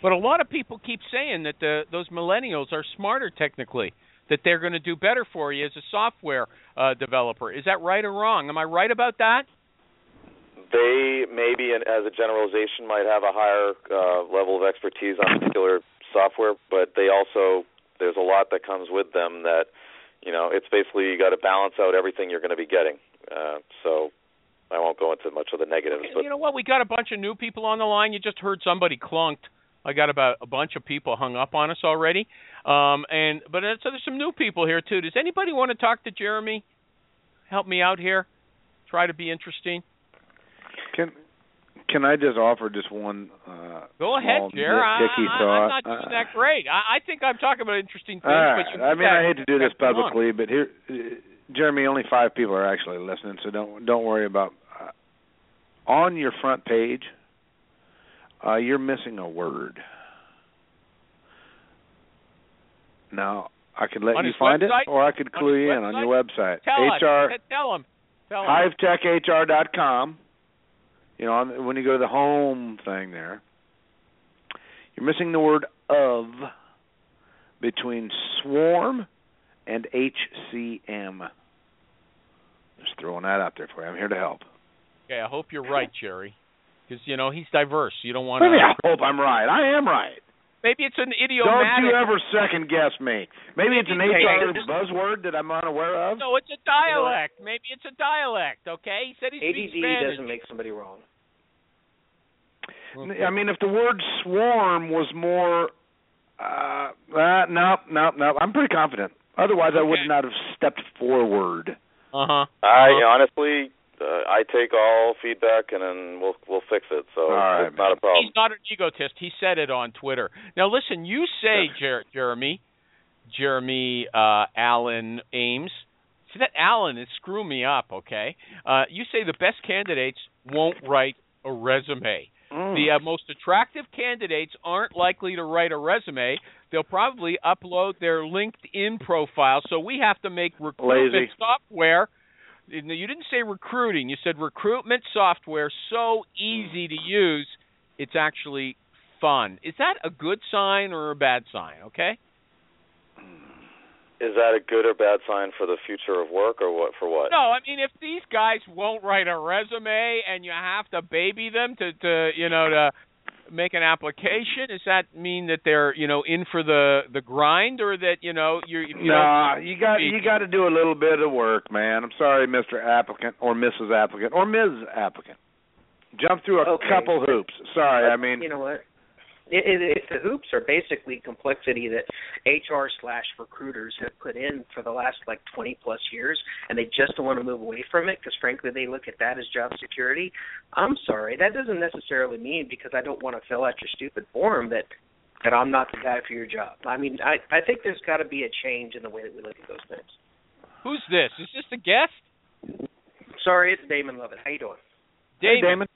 But a lot of people keep saying that the those millennials are smarter technically, that they're going to do better for you as a software uh, developer. Is that right or wrong? Am I right about that? They maybe, as a generalization, might have a higher uh, level of expertise on particular software, but they also there's a lot that comes with them that you know it's basically you got to balance out everything you're going to be getting. Uh, so I won't go into much of the negatives, but You know what? We got a bunch of new people on the line. You just heard somebody clunked. I got about a bunch of people hung up on us already. Um, and but uh, so there's some new people here too. Does anybody want to talk to Jeremy? Help me out here. Try to be interesting. Can can I just offer just one? Uh, Go ahead, small Jer. I, I, I'm not doing Uh, that great. I, I think I'm talking about interesting things, All right. but you I mean, I hate to do this that's wrong. publicly, but here, uh, Jeremy, only five people are actually listening, so don't don't worry about. On your front page, uh, you're missing a word. Now, I could let On you find website? it, or I could clue you in on your website. Tell HR us. Tell him. Tell him. hivetechhr.com. You know, on, when you go to the home thing there, you're missing the word of between swarm and HCM. Just throwing that out there for you. I'm here to help. Okay, I hope you're right, Jerry. Because you know he's diverse. You don't want to Maybe I hope I'm right. I am right. Maybe it's an idiomatic. Don't you ever second guess me. Maybe it's an Maybe HR it's- *laughs* buzzword that I'm unaware of. No, it's a dialect. Maybe it's a dialect. Okay, he said he speaks ADD Spanish. doesn't make somebody wrong. Okay. I mean, if the word swarm was more, uh, uh no, no, no. I'm pretty confident. Otherwise, I would not have stepped forward. Uh huh. I Uh-huh. honestly, uh, I take all feedback and then we'll we'll fix it. So All right, it's not a problem. He's not an egotist. He said it on Twitter. Now listen, you say Jer- Jeremy, Jeremy uh, Allyn Ames. See that Allyn is screwing me up. Okay, uh, you say the best candidates won't write a resume. Mm. The uh, most attractive candidates aren't likely to write a resume. They'll probably upload their LinkedIn profile. So we have to make recruitment Lazy. software. You didn't say recruiting. You said recruitment software so easy to use. It's actually fun. Is that a good sign or a bad sign? Okay. Is that a good or bad sign for the future of work, or what? For what? No, I mean if these guys won't write a resume and you have to baby them to to you know to make an application, does that mean that they're you know in for the the grind or that you know you're you Nah, don't you got you got to do a little bit of work, man. I'm sorry, Mr. Applicant or Mrs. Applicant or Ms. Applicant. Jump through a Okay. couple hoops. Sorry, I mean you know what? It, it, it, the hoops are basically complexity that HR slash recruiters have put in for the last like 20 plus years, and they just don't want to move away from it because, frankly, they look at that as job security. I'm sorry, that doesn't necessarily mean because I don't want to fill out your stupid form that that I'm not the guy for your job. I mean, I I think there's got to be a change in the way that we look at those things. Who's this? Is this a guest? Sorry, it's Damon Lovett. How you doing? Hey, Damon.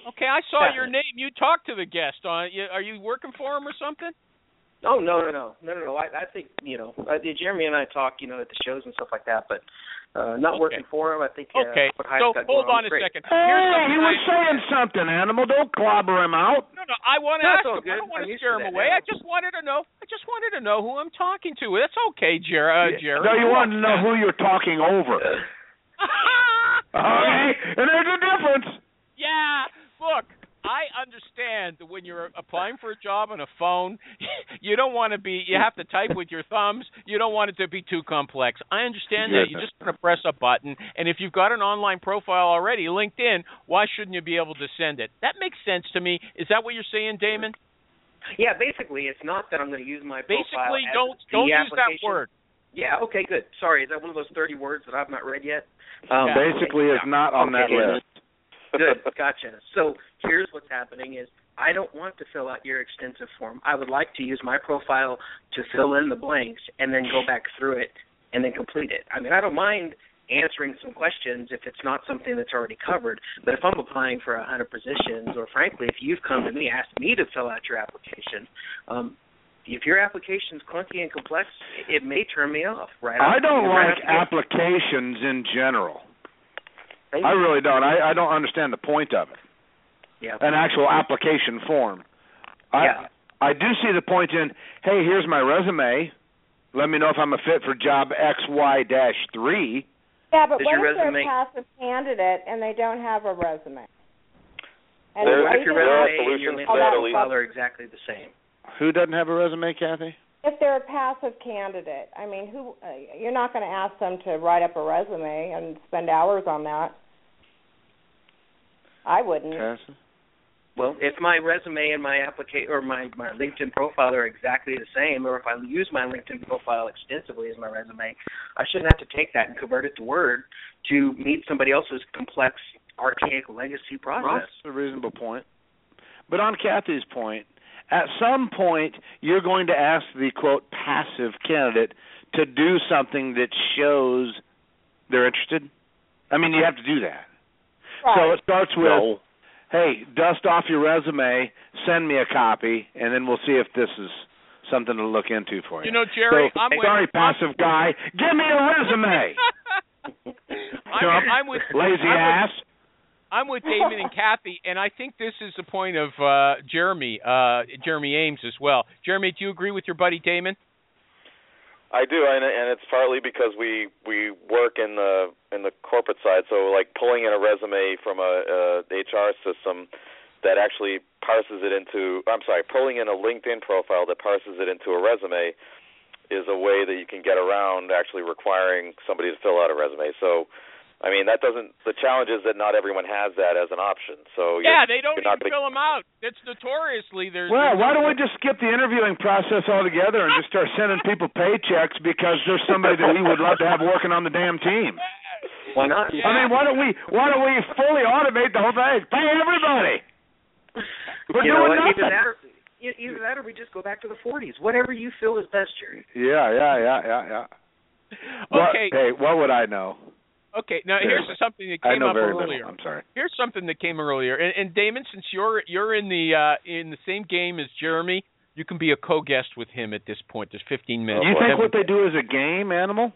Damon. Okay, I saw Yeah. your name. You talked to the guest. On, are you working for him or something? Oh no no no no no no! I, I think you know uh, Jeremy and I talk you know at the shows and stuff like that, but uh not Okay. working for him. I think uh, Okay. what So hold going on a great. second. Hey, Here's he was I- saying something, animal. Don't clobber him out. No, no. I want to ask all him. I don't want I'm to used scare him away. now. I just wanted to know. I just wanted to know who I'm talking to. That's okay, Jer- uh, Jerry. No, you want to know who you're talking over. *laughs* Okay, and there's a difference. yeah. Look, I understand that when you're applying for a job on a phone, *laughs* you don't want to be. You have to type with your thumbs. You don't want it to be too complex. I understand that. You just want to press a button, and if you've got an online profile already, LinkedIn, why shouldn't you be able to send it? That makes sense to me. Is that what you're saying, Damon? Yeah, basically, it's not that I'm going to use my profile Basically, don't the don't use that word. Yeah, okay, good. Sorry, is that one of those 30 words that I've not read yet? Um, Yeah. Basically, okay, is not on that Okay. list. Good, *laughs* gotcha. So here's what's happening is I don't want to fill out your extensive form. I would like to use my profile to fill in the blanks and then go back through it and then complete it. I mean, I don't mind answering some questions if it's not something that's already covered. But if I'm applying for a hundred positions, or frankly, if you've come to me, asked me to fill out your application, um, if your application's clunky and complex, it may turn me off. Right? I don't right like off the gate. applications in general. Thank I really don't. I, I don't understand the point of it. yeah. An actual application form. I Yeah. I do see the point in, hey, here's my resume. Let me know if I'm a fit for job XY dash three. Yeah, but Does what your if they're a passive candidate and they don't have a resume? And There's- if your there are resume and your solutions to LinkedIn that, profile Lisa. are exactly the same? Who doesn't have a resume, Kathy? If they're a passive candidate, I mean, who uh, you're not going to ask them to write up a resume and spend hours on that. I wouldn't. Cassie? Well, if my resume and my application or my my LinkedIn profile are exactly the same, or if I use my LinkedIn profile extensively as my resume, I shouldn't have to take that and convert it to Word to meet somebody else's complex, archaic legacy process. That's a reasonable point. But on Kathy's point, at some point you're going to ask the quote passive candidate to do something that shows they're interested. I mean, you have to do that. Right. So it starts with, No. "Hey, dust off your resume, send me a copy, and then we'll see if this is something to look into for you." You know, Jerry, so, I'm with sorry, passive guy, give me a resume. *laughs* I'm, Chump. I'm with Lazy I'm with- ass. I'm with Damon and *laughs* Kathy, and I think this is the point of uh, Jeremy, uh, Jeremy Ames as well. Jeremy, do you agree with your buddy Damon? I do, and and it's partly because we we work in the in the corporate side. So like pulling in a resume from a, a HR system that actually parses it into I'm sorry, pulling in a LinkedIn profile that parses it into a resume is a way that you can get around actually requiring somebody to fill out a resume. So I mean that doesn't the challenge is that not everyone has that as an option. So Yeah, they don't even gonna- fill them out. It's notoriously there's. Well, there's why don't we just skip the interviewing process altogether and just start sending people paychecks because there's somebody that we would love to have working on the damn team? Why not? Yeah. I mean, why don't we why don't we fully automate the whole thing? Pay everybody. We're you know doing what? nothing. Either that, or, either that, or we just go back to the 40s. Whatever you feel is best, Jerry. Yeah, yeah, yeah, yeah, yeah. What- Okay, hey, what would I know? Okay. Now here's something that came up earlier. little. I'm sorry. Here's something that came earlier. And, and Damon, since you're you're in the uh, in the same game as Jeremy, you can be a co-guest with him at this point. There's 15 minutes. Do you think what they do is a game, animal?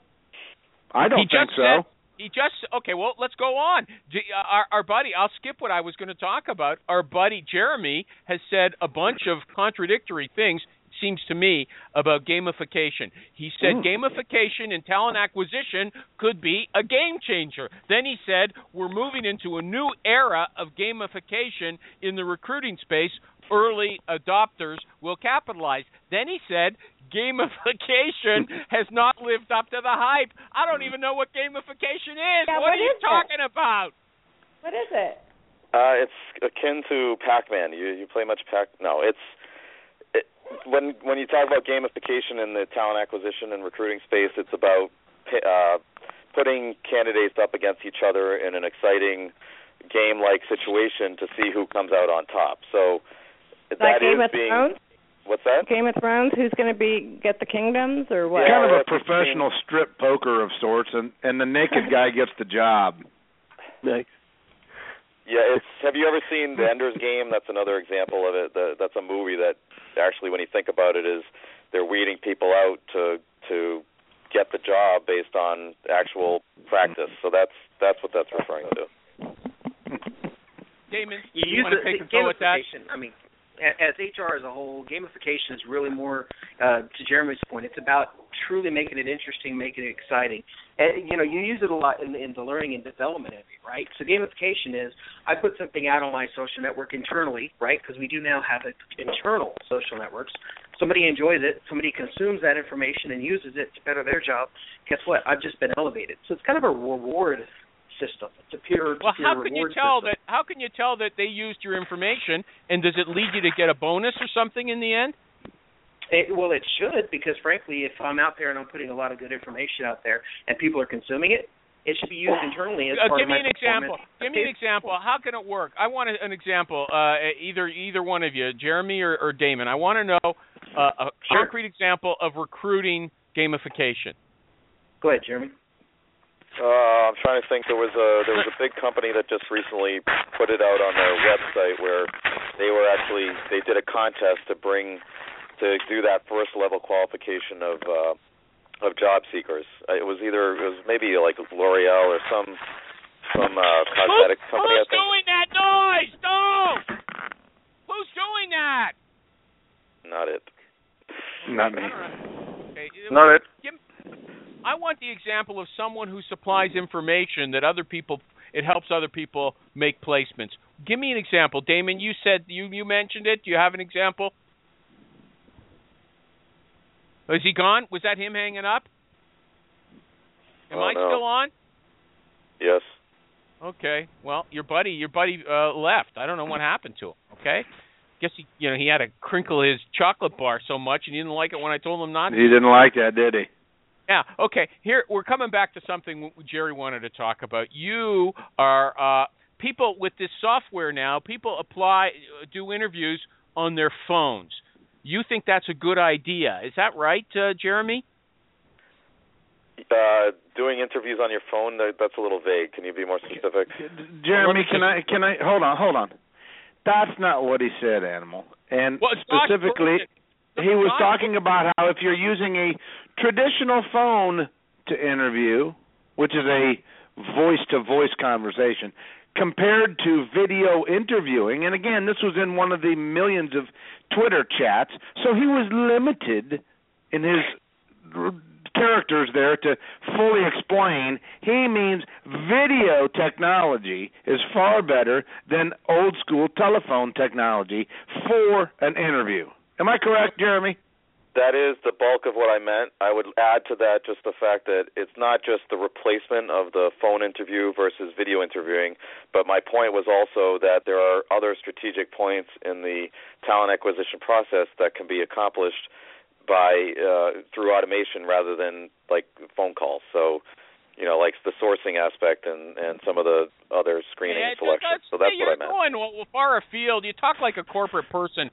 I don't he think just so. Said, he just okay. Well, let's go on. Uh, Our, our buddy, I'll skip what I was going to talk about. Our buddy Jeremy has said a bunch of contradictory things. Seems to me about gamification. He said Ooh. gamification in talent acquisition could be a game changer. Then he said we're moving into a new era of gamification in the recruiting space. Early adopters will capitalize. Then he said gamification *laughs* has not lived up to the hype. I don't even know what gamification is. Yeah, what what are you is it? talking about? What is it? Uh, it's akin to Pac-Man. You you play much Pac? No, it's it, when when you talk about gamification in the talent acquisition and recruiting space, it's about uh, putting candidates up against each other in an exciting game-like situation to see who comes out on top. So like that Game is of being Thrones. what's that? Game of Thrones. Who's going to be get the kingdoms or what? Yeah. kind of a professional strip poker of sorts, and and the naked *laughs* guy gets the job. Nice. Yeah, it's. Have you ever seen The Ender's Game? That's another example of it. The, that's a movie that actually, when you think about it, is they're weeding people out to to get the job based on actual practice. So that's that's what that's referring to. Damon, you, you use want to the, take a go at that? I mean, a- as HR as a whole, gamification is really more uh, to Jeremy's point. It's about truly making it interesting, making it exciting. And you know, you use it a lot in, in the learning and development area, right? So gamification is I put something out on my social network internally, right? Because we do now have a, internal social networks. Somebody enjoys it, somebody consumes that information and uses it to better their job. Guess what? I've just been elevated. So it's kind of a reward system. It's a peer. Well, peer how can you tell system. that? How can you tell that they used your information? And does it lead you to get a bonus or something in the end? It, well, it should because frankly, if I'm out there and I'm putting a lot of good information out there and people are consuming it, it should be used internally as Uh, part give of me my an example. Give me an example. How can it work? I want an example. Uh, either either one of you, Jeremy or, or Damon. I want to know uh, a Sure. concrete example of recruiting gamification. Go ahead, Jeremy. Uh, I'm trying to think. There was a there was a big company that just recently put it out on their website where they were actually they did a contest to bring to do that first level qualification of uh, of job seekers. Uh, It was either it was maybe like L'Oreal or some some uh, cosmetic Who- company. I Who's think. doing that noise? Don't. Who's doing that? Not it. Not me. Okay. Not it. Give, I want the example of someone who supplies information that other people it helps other people make placements. Give me an example, Damon. You said you you mentioned it. Do you have an example? Is he gone? Was that him hanging up? Am Oh, I no. still on? Yes. Okay. Well, your buddy, your buddy uh, left. I don't know what happened to him. Okay. Guess he, you know, he had to crinkle his chocolate bar so much, and he didn't like it when I told him not to. He didn't like that, did he? Yeah. Okay. Here we're coming back to something Jerry wanted to talk about. You are uh, people with this software now. People apply, uh, do interviews on their phones. You think that's a good idea? Is that right, uh, Jeremy? Uh, doing interviews on your phone that, that's a little vague. Can you be more specific? Jeremy, can I can I hold on, hold on. That's not what he said, Animal. And Well, specifically, he was talking about how if you're using a traditional phone to interview, which is a voice to voice conversation, compared to video interviewing, and again, this was in one of the millions of Twitter chats, so he was limited in his characters there to fully explain. He means video technology is far better than old school telephone technology for an interview. Am I correct, Jeremy? That is the bulk of what I meant. I would add to that just the fact that it's not just the replacement of the phone interview versus video interviewing, but my point was also that there are other strategic points in the talent acquisition process that can be accomplished by uh, through automation rather than like phone calls. So, you know, like the sourcing aspect and and some of the other screening Yeah, that's- So that's yeah, what I meant. you're going well, far afield. You talk like a corporate person.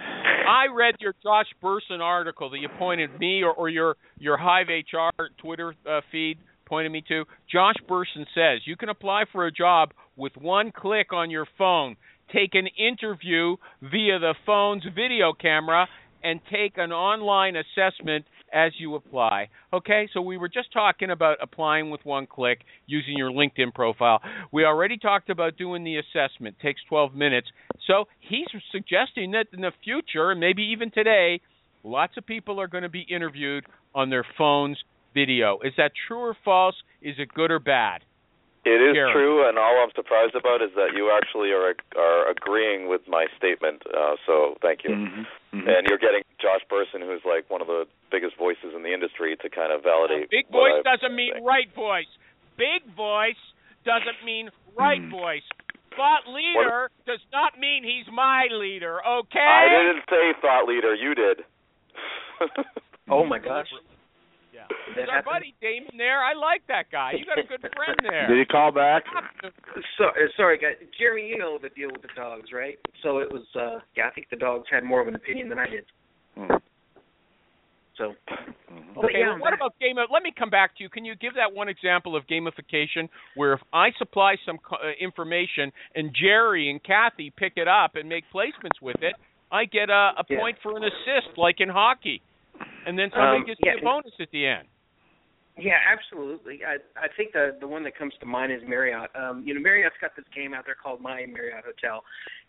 I read your Josh Bersin article that you pointed me or, or your your Hive HR Twitter uh, feed pointed me to. Josh Bersin says you can apply for a job with one click on your phone, take an interview via the phone's video camera, and take an online assessment as you apply. Okay, so we were just talking about applying with one click using your LinkedIn profile. We already talked about doing the assessment, it takes 12 minutes. So he's suggesting that in the future, and maybe even today, lots of people are going to be interviewed on their phone's video. Is that true or false? Is it good or bad? It is Gary. true, and all I'm surprised about is that you actually are are agreeing with my statement. Uh, so thank you. Mm-hmm. And you're getting Josh Bersin, who's like one of the biggest voices in the industry, to kind of validate. Big voice I- doesn't mean right voice. Big voice doesn't mean right Hmm. voice. thought leader does not mean he's my leader, okay? I didn't say thought leader. You did. *laughs* Oh my gosh. Yeah. That Is our buddy Damon there? I like that guy. You got a good friend *laughs* there. Did he call back? So, uh, sorry, guys. Jeremy, you know the deal with the dogs, right? So it was, uh yeah, I think the dogs had more of an opinion than I did. Hmm. So, Mhm. Okay, yeah, well, what about game? Let me come back to you. Can you give that one example of gamification where if I supply some co- uh, information and Jerry and Kathy pick it up and make placements with it, I get a, a Yeah. point for an assist, like in hockey, and then somebody Um, gets yeah. a bonus at the end. Yeah, absolutely. I I think the the one that comes to mind is Marriott. Um, you know, Marriott's got this game out there called My Marriott Hotel,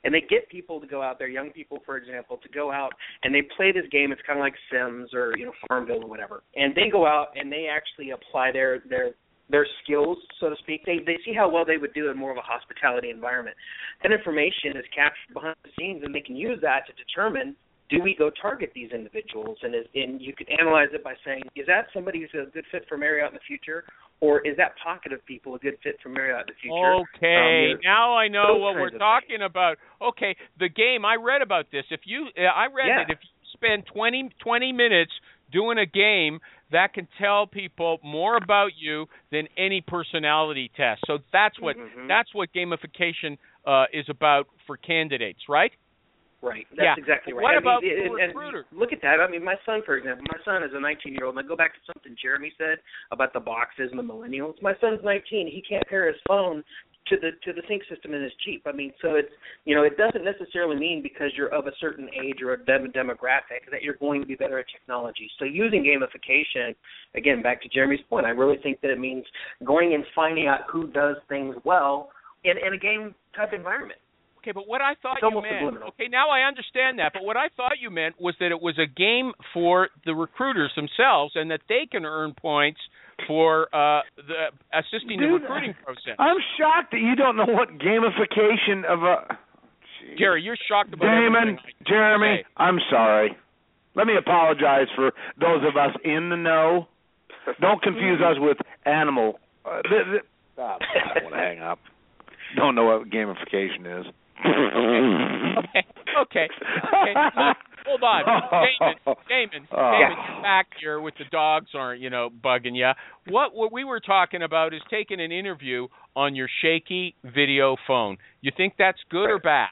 and they get people to go out there, young people, for example, to go out and they play this game. It's kind of like Sims or you know Farmville or whatever, and they go out and they actually apply their their their skills, so to speak. They they see how well they would do in more of a hospitality environment. That information is captured behind the scenes, and they can use that to determine do we go target these individuals? And is, and you can analyze it by saying, is that somebody who's a good fit for Marriott in the future, or is that pocket of people a good fit for Marriott in the future? Okay, Um, now I know what we're talking about. Okay, the game I read about this. If you, uh, I read Yeah. that if you spend 20, 20 minutes doing a game, that can tell people more about you than any personality test. So that's what Mhm. that's what gamification uh, is about for candidates, right? Right. That's Yeah. exactly right. What I mean, about and- the and recruiter? Look at that. I mean, my son, for example, my son is a 19 year old. And I go back to something Jeremy said about the boxes and the millennials. My son's 19. He can't pair his phone to the to the sync system in his Jeep. I mean, so it's you know, it doesn't necessarily mean because you're of a certain age or a dem- demographic that you're going to be better at technology. So using gamification, again, back to Jeremy's point, I really think that it means going and finding out who does things well in in a game type environment. Okay, but what I thought It's you meant. subliminal. Okay, now I understand that. But what I thought you meant was that it was a game for the recruiters themselves, and that they can earn points for uh, the assisting the recruiting process. I'm shocked that you don't know what gamification of a. Jeez. Jerry, you're shocked about Damon, Jeremy, say. I'm sorry. Let me apologize for those of us in the know. Don't confuse us with animal. Uh, th- th- oh, I want to hang up. Don't know what gamification is. *laughs* Okay, okay, okay. Look, *laughs* hold on, Damon, Damon, Oh. Damon, you're back here with the dogs aren't you know bugging you. What what we were talking about is taking an interview on your shaky video phone. You think that's good or bad?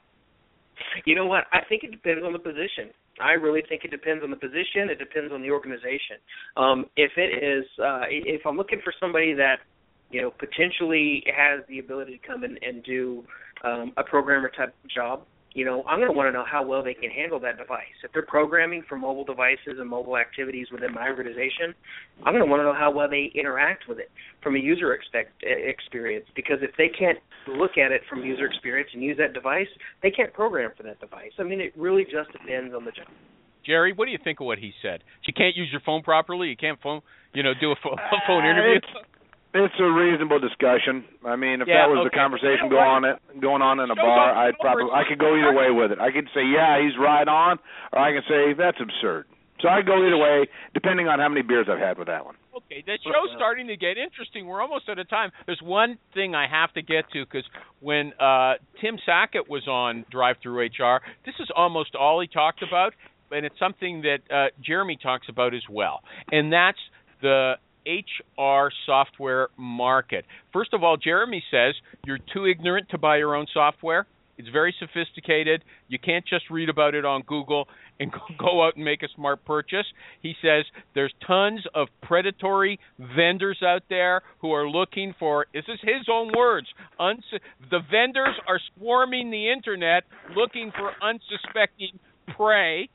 You know what? I think it depends on the position. I really think it depends on the position. It depends on the organization. Um, if it is, uh, if I'm looking for somebody that, you know, potentially has the ability to come in and do um, a programmer type job, you know, I'm going to want to know how well they can handle that device. If they're programming for mobile devices and mobile activities within my organization, I'm going to want to know how well they interact with it from a user expect, experience. Because if they can't look at it from user experience and use that device, they can't program for that device. I mean, it really just depends on the job. Jerry, what do you think of what he said? You can't use your phone properly. You can't phone, you know, do a phone, a phone Uh, interview. It's- It's a reasonable discussion. I mean, if Yeah, that was the conversation going on it going on in a bar. I'd probably I could go either way with it. I could say, yeah, he's right on, or I can say that's absurd. So I could go either way, depending on how many beers I've had with that one. Okay, the show's starting to get interesting. We're almost out of time. There's one thing I have to get to because when uh, Tim Sackett was on Drive Through HR, this is almost all he talked about, and it's something that uh, Jeremy talks about as well, and that's the HR software market. First of all, Jeremy says you're too ignorant to buy your own software. It's very sophisticated. You can't just read about it on Google and *laughs* go out and make a smart purchase. He says there's tons of predatory vendors out there who are looking for this is his own words. Uns- the vendors are swarming the internet looking for unsuspecting prey.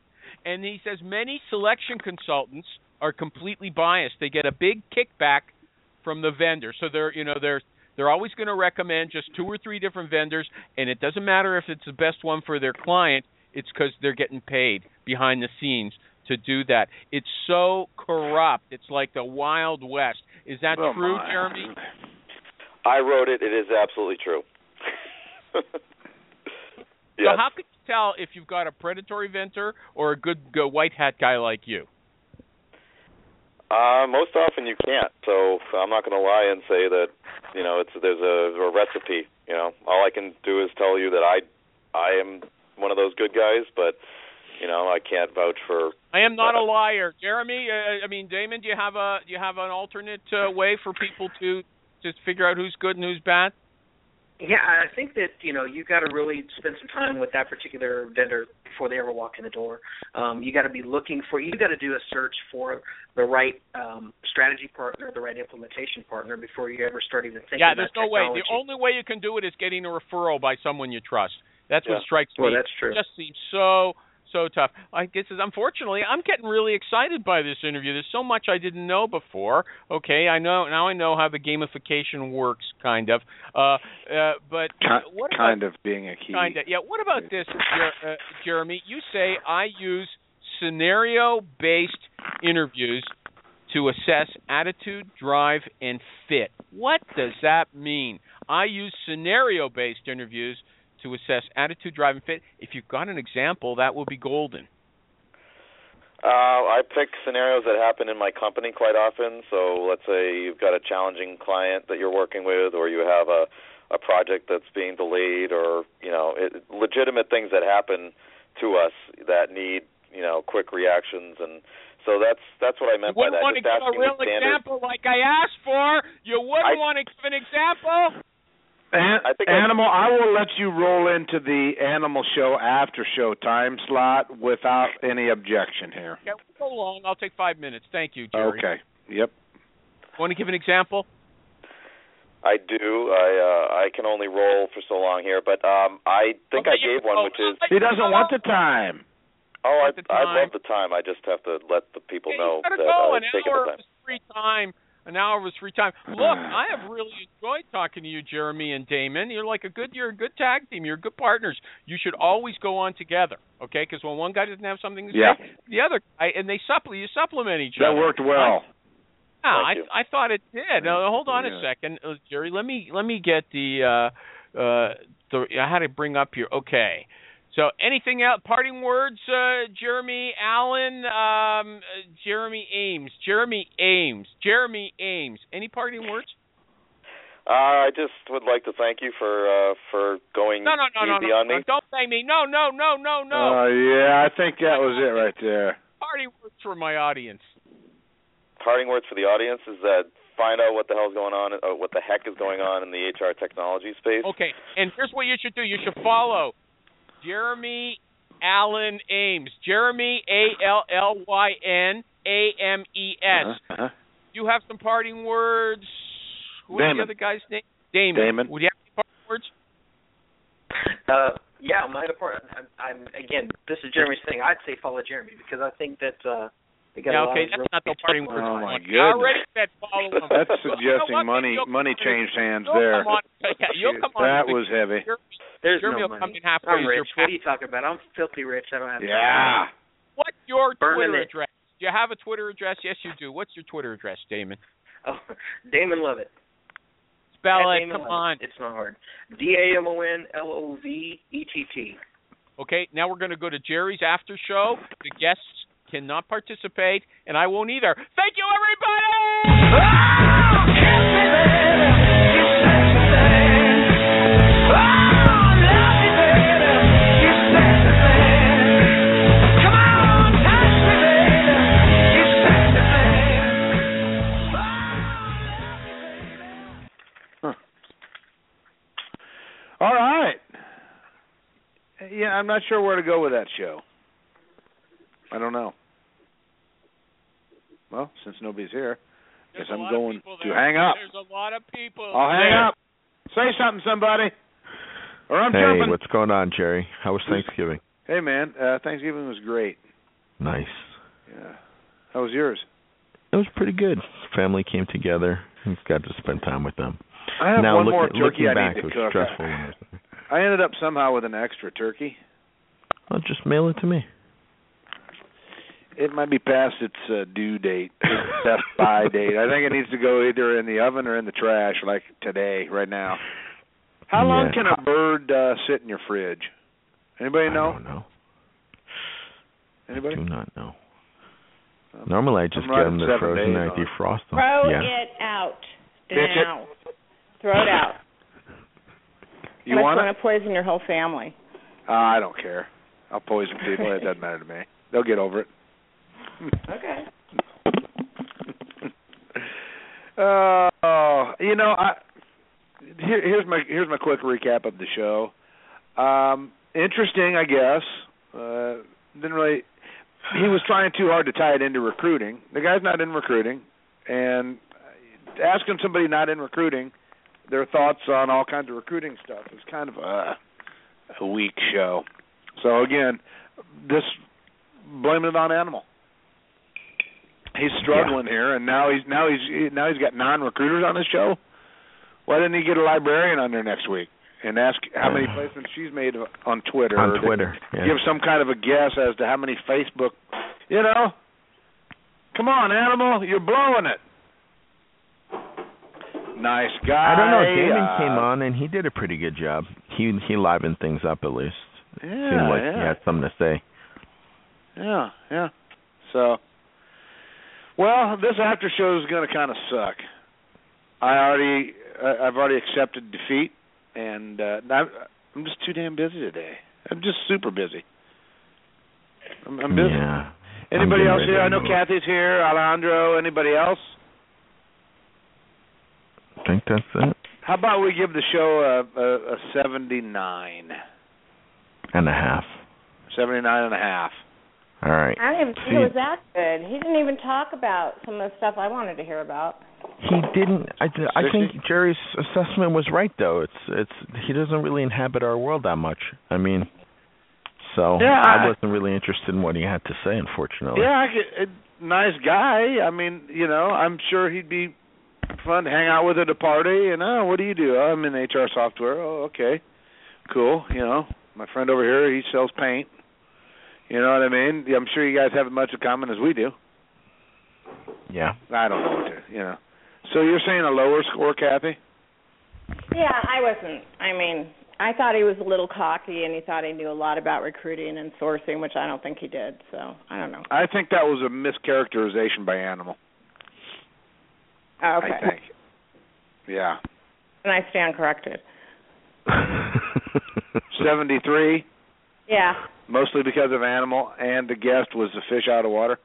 And he says many selection consultants are completely biased. They get a big kickback from the vendor. So they're you know they're they're always going to recommend just two or three different vendors, and it doesn't matter if it's the best one for their client. It's because they're getting paid behind the scenes to do that. It's so corrupt. It's like the Wild West. Is that Oh, true, my. Jeremy? I wrote it. It is absolutely true. So how could you tell if you've got a predatory vendor or a good, good white hat guy like you? Uh, most often you can't. So I'm not going to lie and say that you know it's there's a, a recipe you know, all I can do is tell you that I I am one of those good guys, but you know, I can't vouch for. I am not a liar, Jeremy. Uh, I mean, Damon, do you have a do you have an alternate uh, way for people to just figure out who's good and who's bad? Yeah, I think that you know you got to really spend some time with that particular vendor before they ever walk in the door. Um, you got to be looking for you got to do a search for the right um, strategy partner, the right implementation partner before you ever start even thinking. Yeah, there's no way. The only way you can do it is getting a referral by someone you trust. That's Yeah. what strikes Well, me. that's true. It just seems so so tough. I guess is unfortunately I'm getting really excited by this interview. There's so much I didn't know before. Okay, I know now I know how the gamification works kind of. Uh uh but Ki- what about kind of being a key. kind of yeah, what about this Jer- uh, Jeremy? You say I use scenario based interviews to assess attitude, drive and fit. What does that mean? I use scenario based interviews to assess attitude, drive, and fit. If you've got an example, that will be golden. Uh, I pick scenarios that happen in my company quite often. So let's say you've got a challenging client that you're working with, or you have a a project that's being delayed, or you know, it, legitimate things that happen to us that need you know quick reactions and. So that's that's what I You meant by wouldn't that. want to give a real example like I asked for. You wouldn't I- want to give an example. An- I think animal, I will let you roll into the animal show after show time slot without any objection here. Okay, we'll go long. I'll take five minutes. Thank you, Jerry. Okay. Yep. Want to give an example? I do. I uh, I can only roll for so long here, but um, I think Okay, I gave one, which is He doesn't want the time. oh, I At the I time. love the time. I just have to let the people Yeah, know you gotta that go. An it's hour the of time. his free time. An hour of his free time. *sighs* Look, I have really enjoyed talking to you, Jeremy and Damon. You're like a good, you're a good tag team. You're good partners. You should always go on together, okay? Because when one guy doesn't have something to Yeah. say, the other guy, and they supplement, you supplement each That other. That worked well. Yeah, I. I thought it did. Now, hold on a second, uh, Jerry. Let me let me get the uh uh the I had to bring up here. Okay. So anything else? Parting words, uh, Jeremy Allyn, um, uh, Jeremy Ames, Jeremy Ames, Jeremy Ames. Any parting words? Uh, I just would like to thank you for uh, for going No, no, no, no, easy no, on no. me. Don't say me. No, no, no, no, no. Uh, yeah, I think that was it right there. Parting words for my audience. Parting words for the audience is that find out what the hell's going on, uh, what the heck is going on in the HR technology space. Okay, and here's what you should do. You should follow Jeremy Allyn Ames. Jeremy A L L Y N A M E S. Uh-huh. You have some parting words. What's Damon. the other guy's name? Damon. Damon. Would you have any parting words? Uh, yeah, my department. I'm, I'm again. This is Jeremy's thing. I'd say follow Jeremy because I think that uh, they got Yeah, okay, that's real not the parting words. Oh, I my want. I already goodness. said follow him. That's *laughs* You know suggesting money You'll money changed hands You'll there. Come on, yeah, you'll come on. That to the- was heavy. There's Jeremy no money. come in halfway. I'm rich. What are you talking about? I'm filthy rich. I don't have. Yeah. What's your Burning Twitter it. address? Do you have a Twitter address? Yes, you do. What's your Twitter address, Damon? Oh, *laughs* Damon Lovett. Spell it. Damon Come Lovett. on. It's not hard. D A M O N L O V E T T. Okay, now we're going to go to Jerry's after show. The guests cannot participate, and I won't either. Thank you, everybody! All right. Yeah, I'm not sure where to go with that show. I don't know. Well, since nobody's here, There's guess a I'm going to hang up. There's a lot of people. I'll hang there. up. Say something, somebody. Or I'm hey, jumping. what's going on, Jerry? How was Thanksgiving? Hey, man. Uh, Thanksgiving was great. Nice. Yeah. How was yours? It was pretty good. Family came together. and got to spend time with them. I have now, one look, more looking turkey I back, need to it was cook. stressful. I. *laughs* I ended up somehow with an extra turkey. I'll just mail it to me. It might be past its uh, due date, its best by date. I think it needs to go either in the oven or in the trash, like today, right now. How long can a bird uh, sit in your fridge? Anybody know? I know? don't know. Anybody? I Do not know. Um, Normally, I just I'm get right them at to frozen days and I defrost them. Throw yeah. it out Bitch it. now. Throw it out. You Unless want you want to poison your whole family. Uh, I don't care. I'll poison people. it doesn't matter to me. They'll get over it. Okay. Oh, *laughs* you know, I here, here's my here's my quick recap of the show. Um, interesting, I guess. Uh, didn't really. He was trying too hard to tie it into recruiting. The guy's not in recruiting, and asking somebody not in recruiting their thoughts on all kinds of recruiting stuff is kind of a a weak show. So again, this blaming it on animal. He's struggling here, and now he's now he's now he's got non-recruiters on his show. Why didn't he get a librarian on there next week and ask how many *sighs* placements she's made on Twitter? on Twitter. Yeah. Give some kind of a guess as to how many Facebook. You know, come on, animal, you're blowing it. Nice guy. I don't know. Damon uh, came on and he did a pretty good job. He he livened things up at least. Yeah, Seemed like yeah. he had something to say. Yeah, yeah. So, well, this after show is going to kind of suck. I already, uh, I've already accepted defeat, and uh, I'm, I'm just too damn busy today. I'm just super busy. I'm, I'm busy. Yeah. Anybody I'm else here? I know. Kathy's here. Alejandro. Anybody else? I think that's it. How about we give the show a, a, a 79, And a half. 79 and a half. All right. I didn't even think See- it was that good. He didn't even talk about some of the stuff I wanted to hear about. He didn't. I, th- I think Jerry's assessment was right though. It's it's he doesn't really inhabit our world that much. I mean, so Yeah, I I- wasn't really interested in what he had to say, unfortunately. Yeah, I could, a nice guy. I mean, you know, I'm sure he'd be fun to hang out with at a party. And oh, what do you do? Oh, I'm in HR software. Oh, okay, cool. You know, my friend over here, he sells paint. You know what I mean? I'm sure you guys have as much in common as we do. Yeah. I don't know what to, you know. So you're saying a lower score, Kathy? Yeah, I wasn't. I mean, I thought he was a little cocky and he thought he knew a lot about recruiting and sourcing, which I don't think he did. So I don't know. I think that was a mischaracterization by Animal. Oh, okay. I think. Yeah. And I stand corrected. *laughs* *laughs* 73, Yeah. Mostly because of Animal, and the guest was the fish out of water.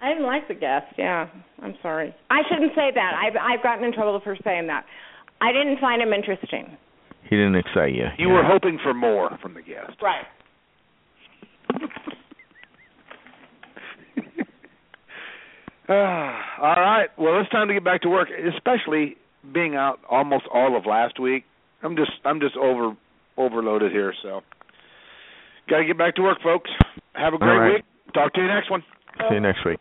I didn't like the guest. Yeah, I'm sorry. I shouldn't say that. I've I've gotten in trouble for saying that. I didn't find him interesting. he didn't excite you. You yeah. were hoping for more from the guest. Right. *laughs* Ah, all right. Well, it's time to get back to work, especially being out almost all of last week. I'm just I'm just over overloaded here, so got to get back to work, folks. Have a great All right. week. Talk to you next one. See you next week.